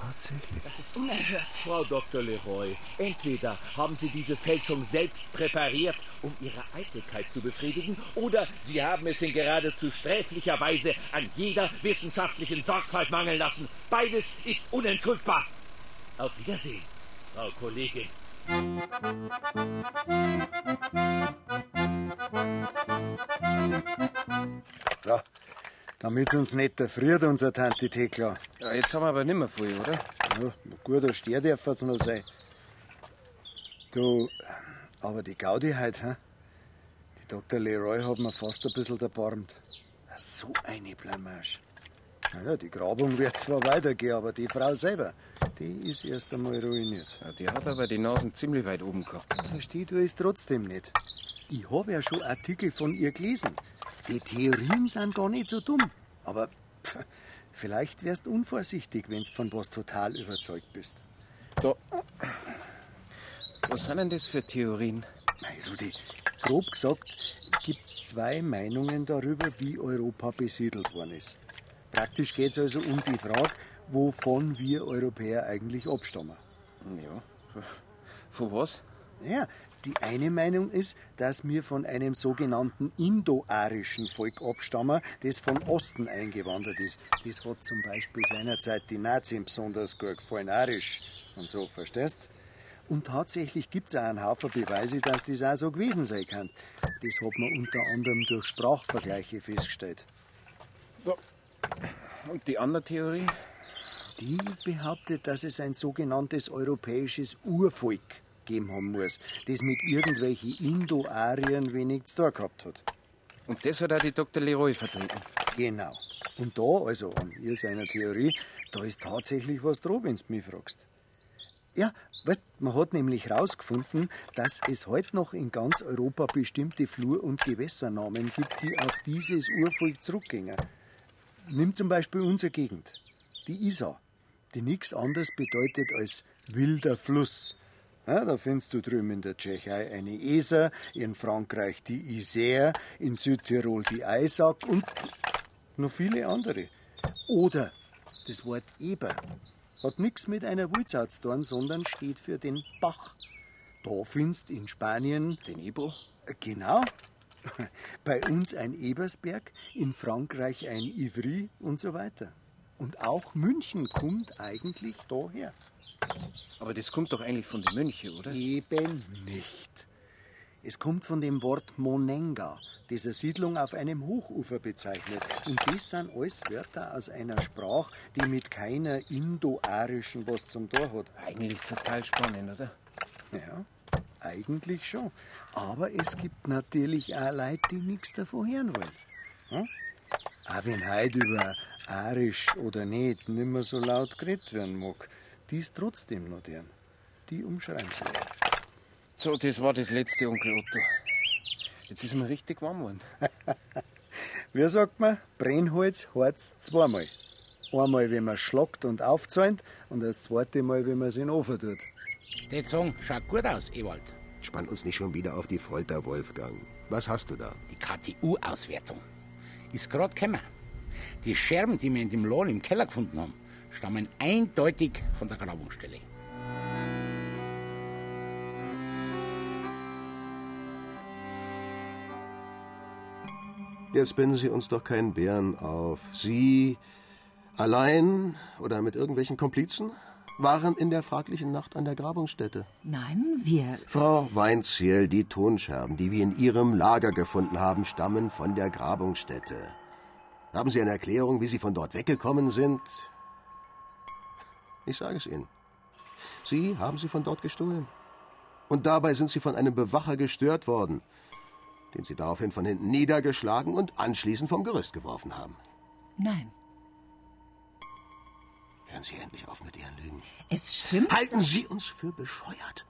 Tatsächlich. Das ist unerhört. Frau Dr. Leroy, entweder haben Sie diese Fälschung selbst präpariert, um Ihre Eitelkeit zu befriedigen, oder Sie haben es in geradezu sträflicher Weise an jeder wissenschaftlichen Sorgfalt mangeln lassen. Beides ist unentschuldbar. Auf Wiedersehen, Frau Kollegin. So, damit uns nicht erfriert, unser Tante Thekla. Ja, jetzt haben wir aber nimmer viel, oder? Ja, gut, ein Stier darf es noch sein. Du, aber die Gaudi heute, hä? Die Dr. Leroy hat mir fast ein bisschen erbarmt. So eine Blamage. Naja, die Grabung wird zwar weitergehen, aber die Frau selber, die ist erst einmal ruiniert. Ja, die hat aber die Nasen ziemlich weit oben gehabt. Versteh du es trotzdem nicht. Ich habe ja schon Artikel von ihr gelesen. Die Theorien sind gar nicht so dumm. Aber pff, vielleicht wärst unvorsichtig, wenn du von was total überzeugt bist. Da. Was sind denn das für Theorien? Mei, Rudi, grob gesagt gibt's zwei Meinungen darüber, wie Europa besiedelt worden ist. Praktisch geht's also um die Frage, wovon wir Europäer eigentlich abstammen. Ja. Von was? Ja, die eine Meinung ist, dass wir von einem sogenannten indoarischen Volk abstammen, das von Osten eingewandert ist. Das hat zum Beispiel seinerzeit die Nazis besonders gut gefallen, arisch und so, verstehst? Und tatsächlich gibt es auch einen Haufen Beweise, dass das auch so gewesen sein kann. Das hat man unter anderem durch Sprachvergleiche festgestellt. So. Und die andere Theorie? die behauptet, dass es ein sogenanntes europäisches Urvolk geben haben muss, das mit irgendwelchen Indo-Arien wenig zu tun gehabt hat. Und das hat auch die Dr. Leroy vertreten. Genau. Und da, also an ihr seiner Theorie, da ist tatsächlich was dran, wenn du mich fragst. Ja, weißt, man hat nämlich herausgefunden, dass es heute noch in ganz Europa bestimmte Flur- und Gewässernamen gibt, die auf dieses Urvolk zurückgehen. Nimm zum Beispiel unsere Gegend, die Isar, die nichts anderes bedeutet als wilder Fluss. Ja, da findest du drüben in der Tschechei eine Eser, in Frankreich die Isère, in Südtirol die Eisack und noch viele andere. Oder das Wort Eber hat nichts mit einer Wulzau zu tun, sondern steht für den Bach. Da findest in Spanien den Ebro. Genau. Bei uns ein Ebersberg, in Frankreich ein Ivry und so weiter. Und auch München kommt eigentlich daher. Aber das kommt doch eigentlich von den Mönchen, oder? Eben nicht. Es kommt von dem Wort Monenga, das eine Siedlung auf einem Hochufer bezeichnet. Und das sind alles Wörter aus einer Sprache, die mit keiner indo-arischen was zum Tor hat. Eigentlich total spannend, oder? Ja, eigentlich schon. Aber es gibt natürlich auch Leute, die nichts davon hören wollen. Hm? Auch wenn heute über arisch oder nicht nicht mehr so laut geredet werden mag, die ist trotzdem noch deren. Die umschreiben sie. So, das war das letzte, Onkel Otto. Jetzt ist mir richtig warm geworden. Wie sagt man? Brennholz harzt zweimal. Einmal, wenn man schlagt und aufzäunt, und das zweite Mal, wenn man es in den Ofen tut. Der Song schaut gut aus, Ewald. Spann uns nicht schon wieder auf die Folter, Wolfgang. Was hast du da? Die KTU-Auswertung. Ist gerade gekommen. Die Scherben, die wir in dem Lohn im Keller gefunden haben, stammen eindeutig von der Grabungsstelle. Jetzt binden Sie uns doch keinen Bären auf. Sie allein oder mit irgendwelchen Komplizen waren in der fraglichen Nacht an der Grabungsstätte. Nein, wir. Frau Weinziel, die Tonscherben, die wir in Ihrem Lager gefunden haben, stammen von der Grabungsstätte. Haben Sie eine Erklärung, wie Sie von dort weggekommen sind? Ich sage es Ihnen. Sie haben sie von dort gestohlen. Und dabei sind Sie von einem Bewacher gestört worden, den Sie daraufhin von hinten niedergeschlagen und anschließend vom Gerüst geworfen haben. Nein. Hören Sie endlich auf mit Ihren Lügen. Es stimmt. Halten Sie uns für bescheuert.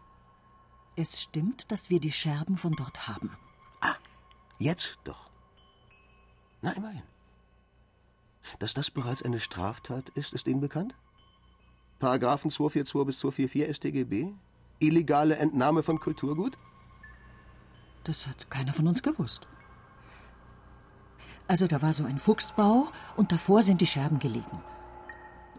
Es stimmt, dass wir die Scherben von dort haben. Jetzt doch. Na, immerhin. Dass das bereits eine Straftat ist, ist Ihnen bekannt? Paragraphen 242 bis 244 StGB? Illegale Entnahme von Kulturgut? Das hat keiner von uns gewusst. Also da war so ein Fuchsbau und davor sind die Scherben gelegen.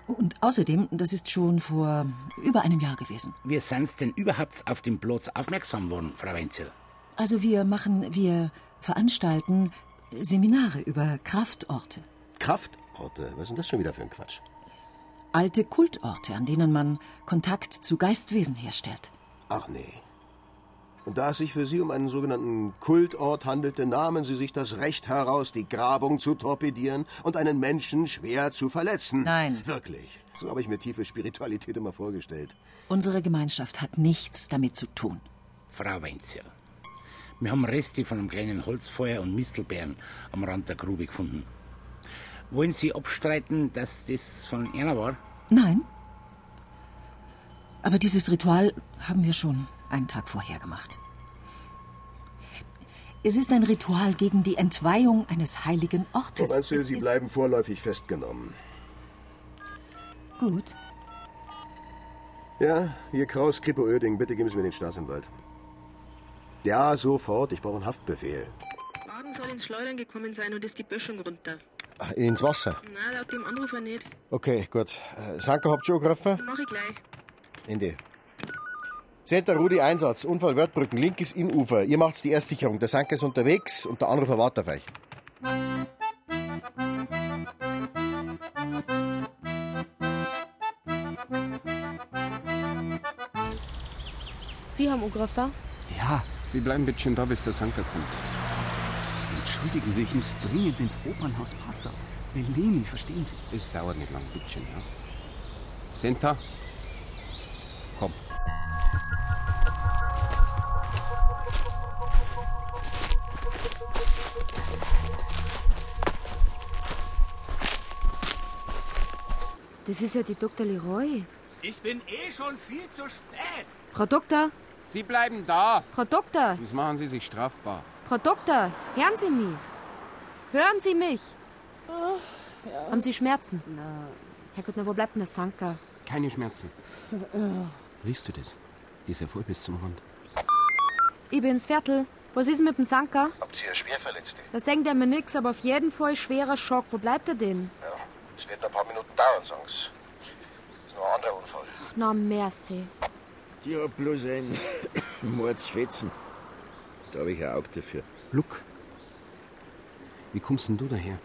Und außerdem, das ist schon vor über einem Jahr gewesen. Wie sind denn überhaupt auf den Platz aufmerksam worden, Frau Wenzel? Also wir machen, wir veranstalten Seminare über Kraftorte. Kraftorte? Was ist denn das schon wieder für ein Quatsch? Alte Kultorte, an denen man Kontakt zu Geistwesen herstellt. Ach nee. Und da es sich für Sie um einen sogenannten Kultort handelte, nahmen Sie sich das Recht heraus, die Grabung zu torpedieren und einen Menschen schwer zu verletzen. Nein. Wirklich. So habe ich mir tiefe Spiritualität immer vorgestellt. Unsere Gemeinschaft hat nichts damit zu tun. Frau Wenzel, wir haben Reste von einem kleinen Holzfeuer und Mistelbeeren am Rand der Grube gefunden. Wollen Sie abstreiten, dass das von einer war? Nein. Aber dieses Ritual haben wir schon einen Tag vorher gemacht. Es ist ein Ritual gegen die Entweihung eines heiligen Ortes. Frau Manzel, Es Sie bleiben vorläufig festgenommen. Gut. Ja, hier Kraus, Krippe Oerding, bitte geben Sie mir den Staatsanwalt. Ja, sofort, ich brauche einen Haftbefehl. Wagen soll ins Schleudern gekommen sein und ist die Böschung runter. Ins Wasser. Na, laut dem Anrufer nicht. Okay, gut. Äh, Sanker habt ihr schon gegriffen? Mach ich gleich. Ende. Zehnter Rudi Einsatz, Unfall Wörtbrücken, linkes Innufer. Ihr macht's die Erstsicherung. Der Sanker ist unterwegs und der Anrufer wartet auf euch. Sie haben angerufen? Ja, Sie bleiben bitte schön da, bis der Sanker kommt. Entschuldigen Sie, ich muss dringend ins Opernhaus Passau. Bellini, verstehen Sie? Es dauert nicht lang, bitte schön, ja. Senta, komm. Das ist ja die Dr. Leroy. Ich bin eh schon viel zu spät. Frau Doktor, Sie bleiben da. Frau Doktor, Sonst machen Sie sich strafbar. Frau Doktor, hören Sie mich. Hören Sie mich. Haben Sie Schmerzen? Nein. Herrgott, na, wo bleibt denn der Sanka? Keine Schmerzen. Riechst du das? Die ist ja voll bis zum Rund. Ich bin's, Viertel. Was ist mit dem Sanka? Habt ihr Schwerverletzte? Da senkt er mir nix, aber auf jeden Fall schwerer Schock. Wo bleibt er denn? Ja, es wird ein paar Minuten dauern, sagen sie. Das ist noch ein anderer Unfall. Na, merci. Die hat bloß ein Mordsfetzen. Da habe ich ein Auge dafür. Luck, wie kommst denn du daher?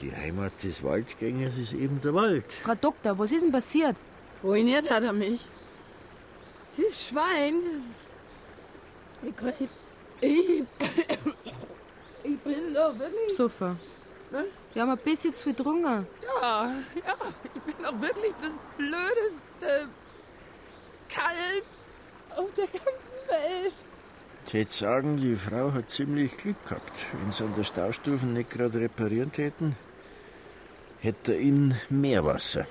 Die Heimat des Waldgängers ist eben der Wald. Frau Doktor, was ist denn passiert? Ruiniert hat er mich. Dieses Schwein, dieses. Ich, ich, ich bin doch wirklich. Sofa. Sie haben ein bisschen zu viel getrunken. Ja, ja, ich bin doch wirklich das blödeste Kalb auf der ganzen Welt. Ich hätte sagen, die Frau hat ziemlich Glück gehabt. Wenn sie an der Staustufe nicht gerade reparieren täten, hätte er in Meerwasser.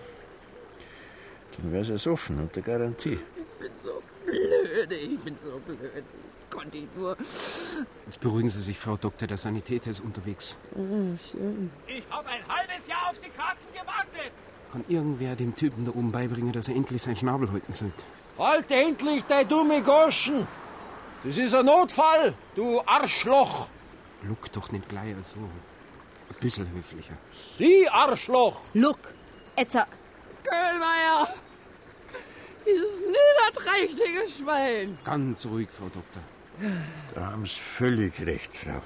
Dann wäre es ersoffen unter Garantie. Ich bin so blöde, ich bin so blöd. Konnte ich nur. Jetzt beruhigen Sie sich, Frau Doktor. Der Sanitäter ist unterwegs. Oh, schön. Ich habe ein halbes Jahr auf die Karten gewartet. Kann irgendwer dem Typen da oben beibringen, dass er endlich seinen Schnabel halten sollte? Halt endlich dein dumme Goschen! Das ist ein Notfall, du Arschloch! Luck doch nicht gleich so. Ein bisschen höflicher. Sie Arschloch! Look, Etzer. Köhlmeier! Dieses niederträchtige Schwein! Ganz ruhig, Frau Doktor. Da haben Sie völlig recht, Frau.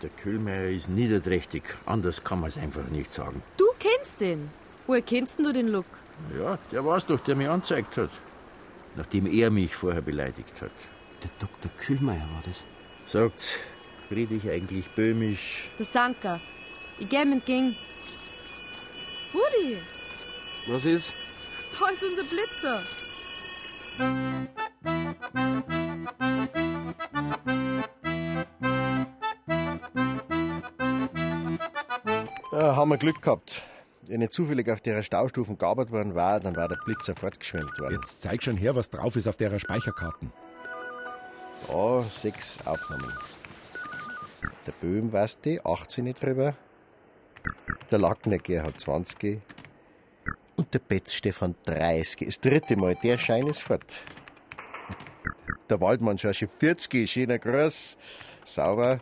Der Kühlmeier ist niederträchtig. Anders kann man es einfach nicht sagen. Du kennst den. Woher kennst du den Look? Ja, der war's doch, der mich angezeigt hat. Nachdem er mich vorher beleidigt hat. Der Dr. Kühlmeier war das. Sagt, rede ich eigentlich böhmisch? Der Sanka. Ich geh ihm entgegen. Rudi, Was ist? da ist unser Blitzer. Da haben wir Glück gehabt. Wenn ich zufällig auf der Staustufen gearbeitet worden war, dann war der Blitz sofort geschwemmt worden. Jetzt zeig schon her, was drauf ist auf der Speicherkarten. Ja, sechs Aufnahmen. Der Böhm weißt die, 18 drüber. Der Lackner Gerhard 20. Und der Betz Stefan 30. Das dritte Mal, der Schein ist fort. Der Waldmann Schorsche 40, schöner Groß, sauber.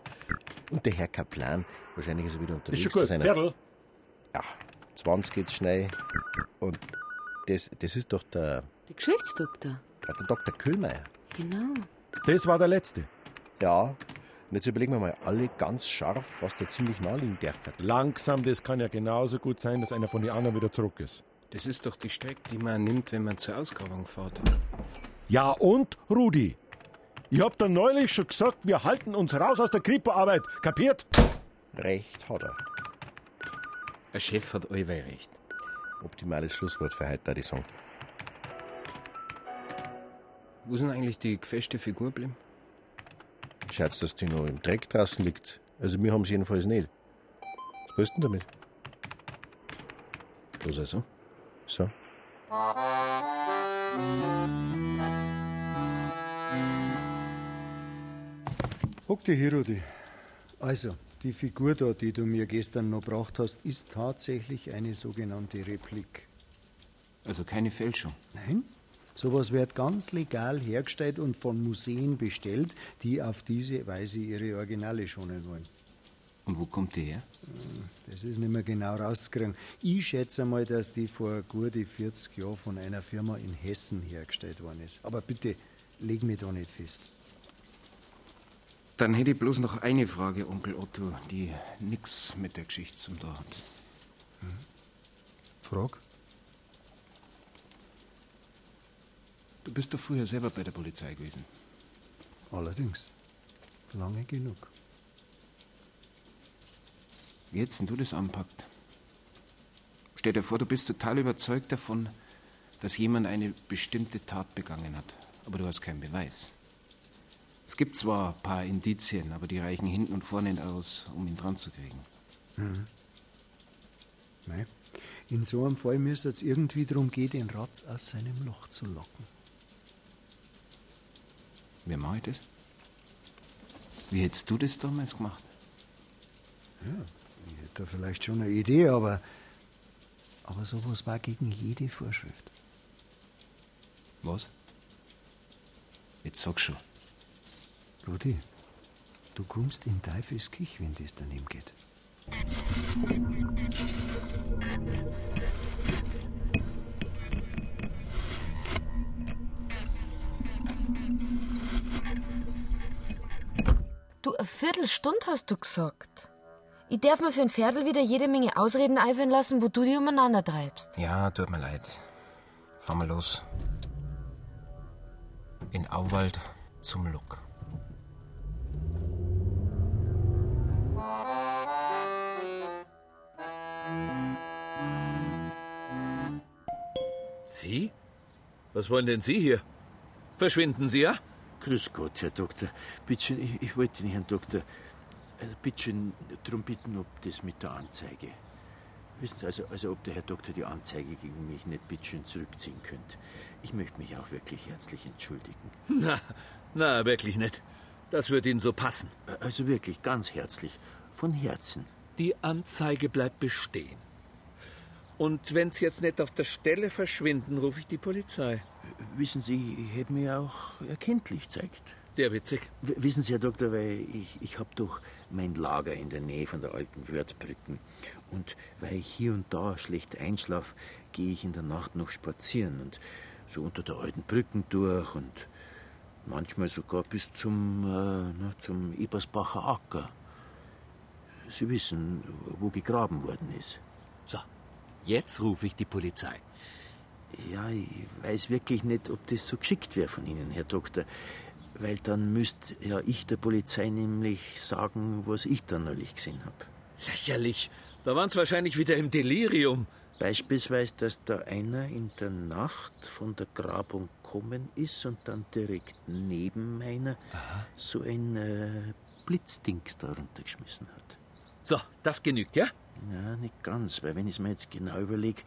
Und der Herr Kaplan, wahrscheinlich ist er wieder unterwegs. Ist schon gut. Viertel. Ja, 20 geht's schnell. Und das, das ist doch der, Der Geschichtsdoktor. der Dr. Kühlmeier. Genau. Das war der letzte. Ja. Und jetzt überlegen wir mal alle ganz scharf, was da ziemlich naheliegen darf. Langsam, das kann ja genauso gut sein, dass einer von den anderen wieder zurück ist. Das ist doch die Strecke, die man nimmt, wenn man zur Ausgrabung fährt. Ja und, Rudi? Ich hab da neulich schon gesagt, wir halten uns raus aus der Kripo-Arbeit. Kapiert? Recht hat er. Ein Chef hat allweil recht. Optimales Schlusswort für heute, würde ich sagen. Wo sind eigentlich die gefälschte Figur geblieben? Schaut's, dass die noch im Dreck draußen liegt. Also wir haben sie jedenfalls nicht. Was willst du denn damit? Bloß also. So. Hock dich hier, Rudi. Also, die Figur da, die du mir gestern noch gebracht hast, ist tatsächlich eine sogenannte Replik. Also keine Fälschung. Nein, sowas wird ganz legal hergestellt und von Museen bestellt, die auf diese Weise ihre Originale schonen wollen. Und wo kommt die her? Das ist nicht mehr genau rauszukriegen. Ich schätze mal, dass die vor gute 40 Jahren von einer Firma in Hessen hergestellt worden ist. Aber bitte, leg mich da nicht fest. Dann hätte ich bloß noch eine Frage, Onkel Otto, die nix mit der Geschichte zum tun hat. Frag. Du bist doch früher selber bei der Polizei gewesen. Allerdings. Lange genug. Wie hättest denn du das anpackt? Stell dir vor, du bist total überzeugt davon, dass jemand eine bestimmte Tat begangen hat, aber du hast keinen Beweis. Es gibt zwar ein paar Indizien, aber die reichen hinten und vorne nicht aus, um ihn dran zu kriegen. Mhm. Nein. In so einem Fall müsste es irgendwie darum gehen, den Ratz aus seinem Loch zu locken. Wie mache ich das? Wie hättest du das damals gemacht? Ja, ich hätte da vielleicht schon eine Idee, aber, aber sowas war gegen jede Vorschrift. Was? Jetzt sag schon. Rudi, du kommst in Teufelskirch, wenn das daneben geht. Viertelstunde hast du gesagt. Ich darf mir für ein Pferdl wieder jede Menge Ausreden einfallen lassen, wo du die umeinander treibst. Ja, tut mir leid. Fahr mal los. In Auwald zum Luck. Sie? Was wollen denn Sie hier? Verschwinden Sie, ja? Grüß Gott, Herr Doktor. Bitte ich, ich wollte den Herrn Doktor äh, bitte darum bitten, ob das mit der Anzeige. Wissen Sie, also, also ob der Herr Doktor die Anzeige gegen mich nicht bitte schön zurückziehen könnte. Ich möchte mich auch wirklich herzlich entschuldigen. Na, na, wirklich nicht. Das wird Ihnen so passen. Also wirklich, ganz herzlich. Von Herzen. Die Anzeige bleibt bestehen. Und wenn Sie jetzt nicht auf der Stelle verschwinden, rufe ich die Polizei. Wissen Sie, ich hätte mir auch erkenntlich gezeigt. Sehr witzig. W wissen Sie, Herr Doktor, weil ich, ich habe doch mein Lager in der Nähe von der alten Wörthbrücken. Und weil ich hier und da schlecht einschlaf, gehe ich in der Nacht noch spazieren und so unter der alten Brücken durch und manchmal sogar bis zum, äh, na, zum Ebersbacher Acker. Sie wissen, wo gegraben worden ist. So, jetzt rufe ich die Polizei. Ja, ich weiß wirklich nicht, ob das so geschickt wäre von Ihnen, Herr Doktor. Weil dann müsste ja ich der Polizei nämlich sagen, was ich dann neulich gesehen habe. Lächerlich. Da waren Sie wahrscheinlich wieder im Delirium. Beispielsweise, dass da einer in der Nacht von der Grabung kommen ist und dann direkt neben meiner so ein äh, Blitzdings da runtergeschmissen hat. So, das genügt, ja? Ja, nicht ganz, weil wenn ich es mir jetzt genau überlege,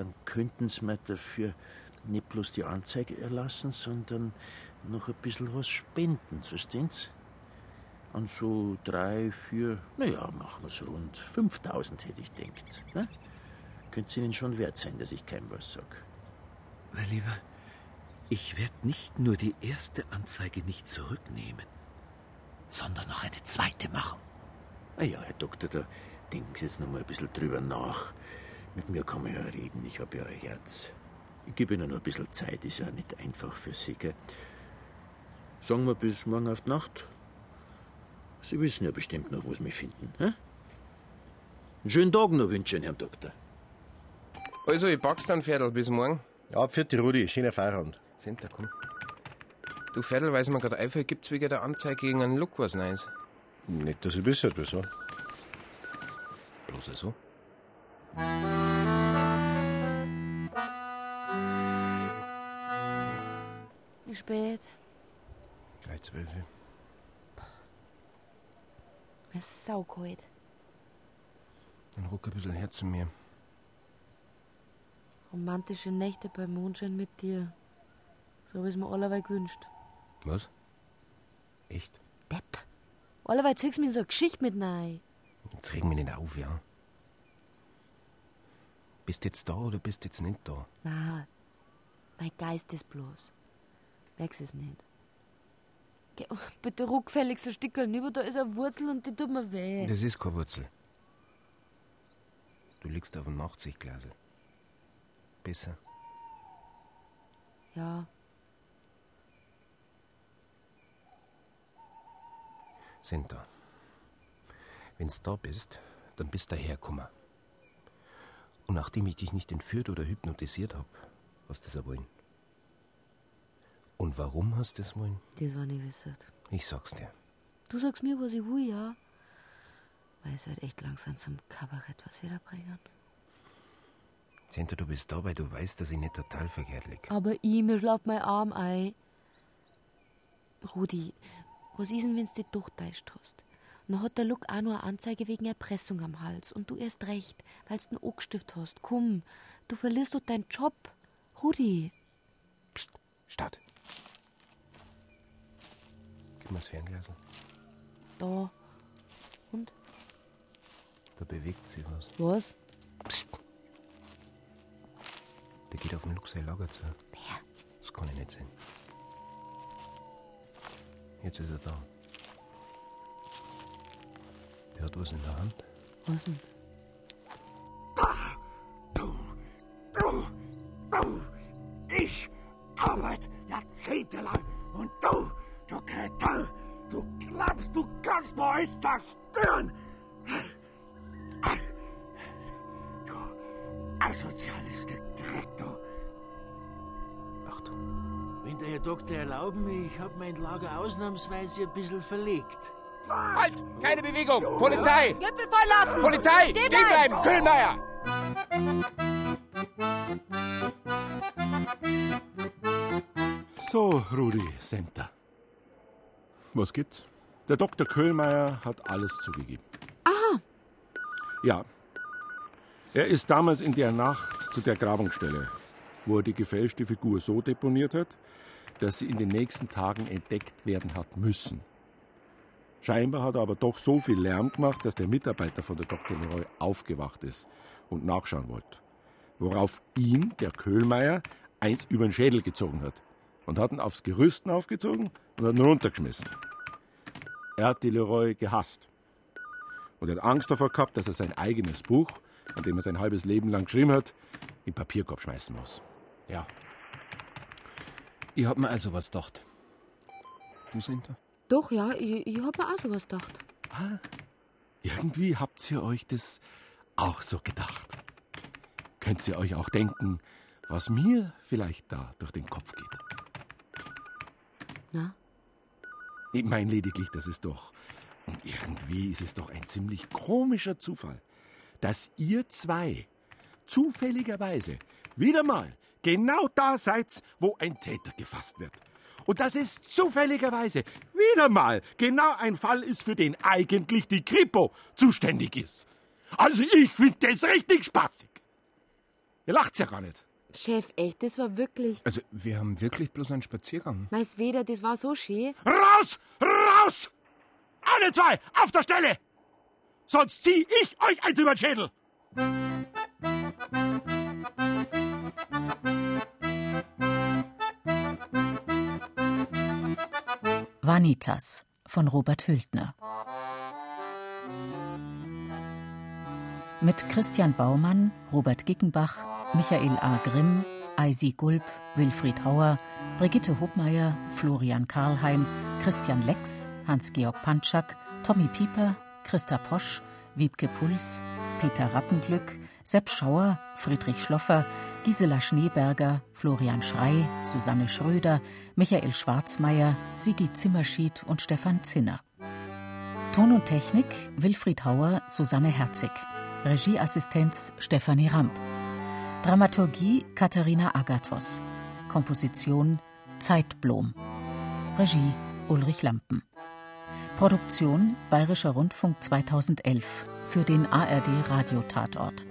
dann könnten sie mir dafür nicht bloß die Anzeige erlassen, sondern noch ein bisschen was spenden, verstehen Sie? An so drei, vier, naja, machen wir es rund 5000 hätte ich denkt. Ne? Könnte es Ihnen schon wert sein, dass ich kein was sag. Mein Lieber, ich werde nicht nur die erste Anzeige nicht zurücknehmen, sondern noch eine zweite machen. Ah ja, Herr Doktor, da denken Sie jetzt noch mal ein bisschen drüber nach. Mit mir kann man ja reden, ich habe ja ein Herz. Ich gebe Ihnen noch ein bisschen Zeit, ist ja nicht einfach für Sie, gell? Sagen wir bis morgen auf die Nacht. Sie wissen ja bestimmt noch, wo Sie mich finden. Hä? Einen schönen Tag noch wünschen, Herr Doktor. Also, ich pack's dann, Pferdl, bis morgen. Ja, vierte Rudi, schöner Feierabend. Sind da, komm. Du, Pferdl, es mir gerade einfällt, gibt's wegen der Anzeige gegen einen Look was Neues. Nicht, dass ich wüsste, wieso. Bloß so. Wie spät? Gleich zwölf. Es ist saukalt. Dann ruck ein bisschen her zu mir. Romantische Nächte bei Mondschein mit dir. So habe ich mir allerweil gewünscht. Was? Echt? Depp. Allerweil ziehst du mir so eine Geschichte mit rein. Jetzt reg mich nicht auf, ja. Bist jetzt da oder bist jetzt nicht da? Na, mein Geist ist bloß. Merkst es nicht. Geh, oh, bitte ruckfälligst ein Stückchen über, da ist eine Wurzel und die tut mir weh. Das ist keine Wurzel. Du liegst auf dem Nachtsichtglasel. Besser. Ja, Sind da. Wenn's da bist, dann bist du hergekommen. Und nachdem ich dich nicht entführt oder hypnotisiert hab, hast du das ja wollen. Und warum hast du das wollen? das war nicht wissert. Ich sag's dir. Du sagst mir, was ich will, ja. Weil es wird echt langsam zum Kabarett was wieder bringen. Senta, du bist da, weil du weißt, dass ich nicht total verkehrt lieg. Aber ich, mir schlaft mein Arm ein. Rudi, was ist denn, wenn du dich durchtäuscht hast? Dann hat der Luck auch noch eine Anzeige wegen Erpressung am Hals. Und du erst recht, weil du einen Angestift hast. Komm, du verlierst doch deinen Job. Rudi. Psst, Start. Gib mir das Fernglas. Da. Und? Da bewegt sich was. Was? Psst. Der geht auf den Lux sein Lager zu. Wer? Das kann ich nicht sehen. Jetzt ist er da. Der hat was in der Hand. Was denn? Ich arbeite jahrzehntelang und du, zerstören. Du asoziales Stück Dreck, du. Wenn der Herr Doktor erlauben, ich habe mein Lager ausnahmsweise ein bisschen verlegt. Halt! Keine Bewegung! Polizei! Gürtel verlassen! Polizei! Stehen Stehen bleiben! Kühlmeier! So, Rudi Senta. Was gibt's? Der Dr. Köhlmeier hat alles zugegeben. Aha. Ja. Er ist damals in der Nacht zu der Grabungsstelle, wo er die gefälschte Figur so deponiert hat, dass sie in den nächsten Tagen entdeckt werden hat müssen. Scheinbar hat er aber doch so viel Lärm gemacht, dass der Mitarbeiter von der Dr. Leroy aufgewacht ist und nachschauen wollte. Worauf ihn, der Köhlmeier, eins über den Schädel gezogen hat und hat ihn aufs Gerüst aufgezogen und hat ihn runtergeschmissen. Er hat die Leroy gehasst und er hat Angst davor gehabt, dass er sein eigenes Buch, an dem er sein halbes Leben lang geschrieben hat, im Papierkorb schmeißen muss. Ja. Ich hab mir also was gedacht. Du, Senta? Doch, ja, ich, ich hab mir auch sowas gedacht. Irgendwie habt ihr euch das auch so gedacht. Könnt ihr euch auch denken, was mir vielleicht da durch den Kopf geht? Na? Ich meine lediglich, das ist doch, und irgendwie ist es doch ein ziemlich komischer Zufall, dass ihr zwei zufälligerweise wieder mal genau da seid, wo ein Täter gefasst wird. Und dass es zufälligerweise wieder mal genau ein Fall ist, für den eigentlich die Kripo zuständig ist. Also ich finde das richtig spaßig. Ihr lacht's ja gar nicht. Chef, echt, das war wirklich. Also, wir haben wirklich bloß einen Spaziergang. Meins weder, das war so schön. Raus! Raus! Alle zwei auf der Stelle! Sonst zieh ich euch eins über den Schädel! Vanitas von Robert Hültner. Mit Christian Baumann, Robert Gickenbach, Michael A. Grimm, Eisi Gulb, Wilfried Hauer, Brigitte Hobmeier, Florian Karlheim, Christian Lex, Hans-Georg Pantschak, Tommy Pieper, Christa Posch, Wiebke Puls, Peter Rappenglück, Sepp Schauer, Friedrich Schloffer, Gisela Schneeberger, Florian Schrei, Susanne Schröder, Michael Schwarzmeier, Sigi Zimmerschied und Stefan Zinner. Ton und Technik Wilfried Hauer, Susanne Herzig. Regieassistenz Stefanie Ramp. Dramaturgie Katharina Agathos. Komposition Zeitblom. Regie Ulrich Lampen. Produktion Bayerischer Rundfunk 2011 für den ARD Radiotatort.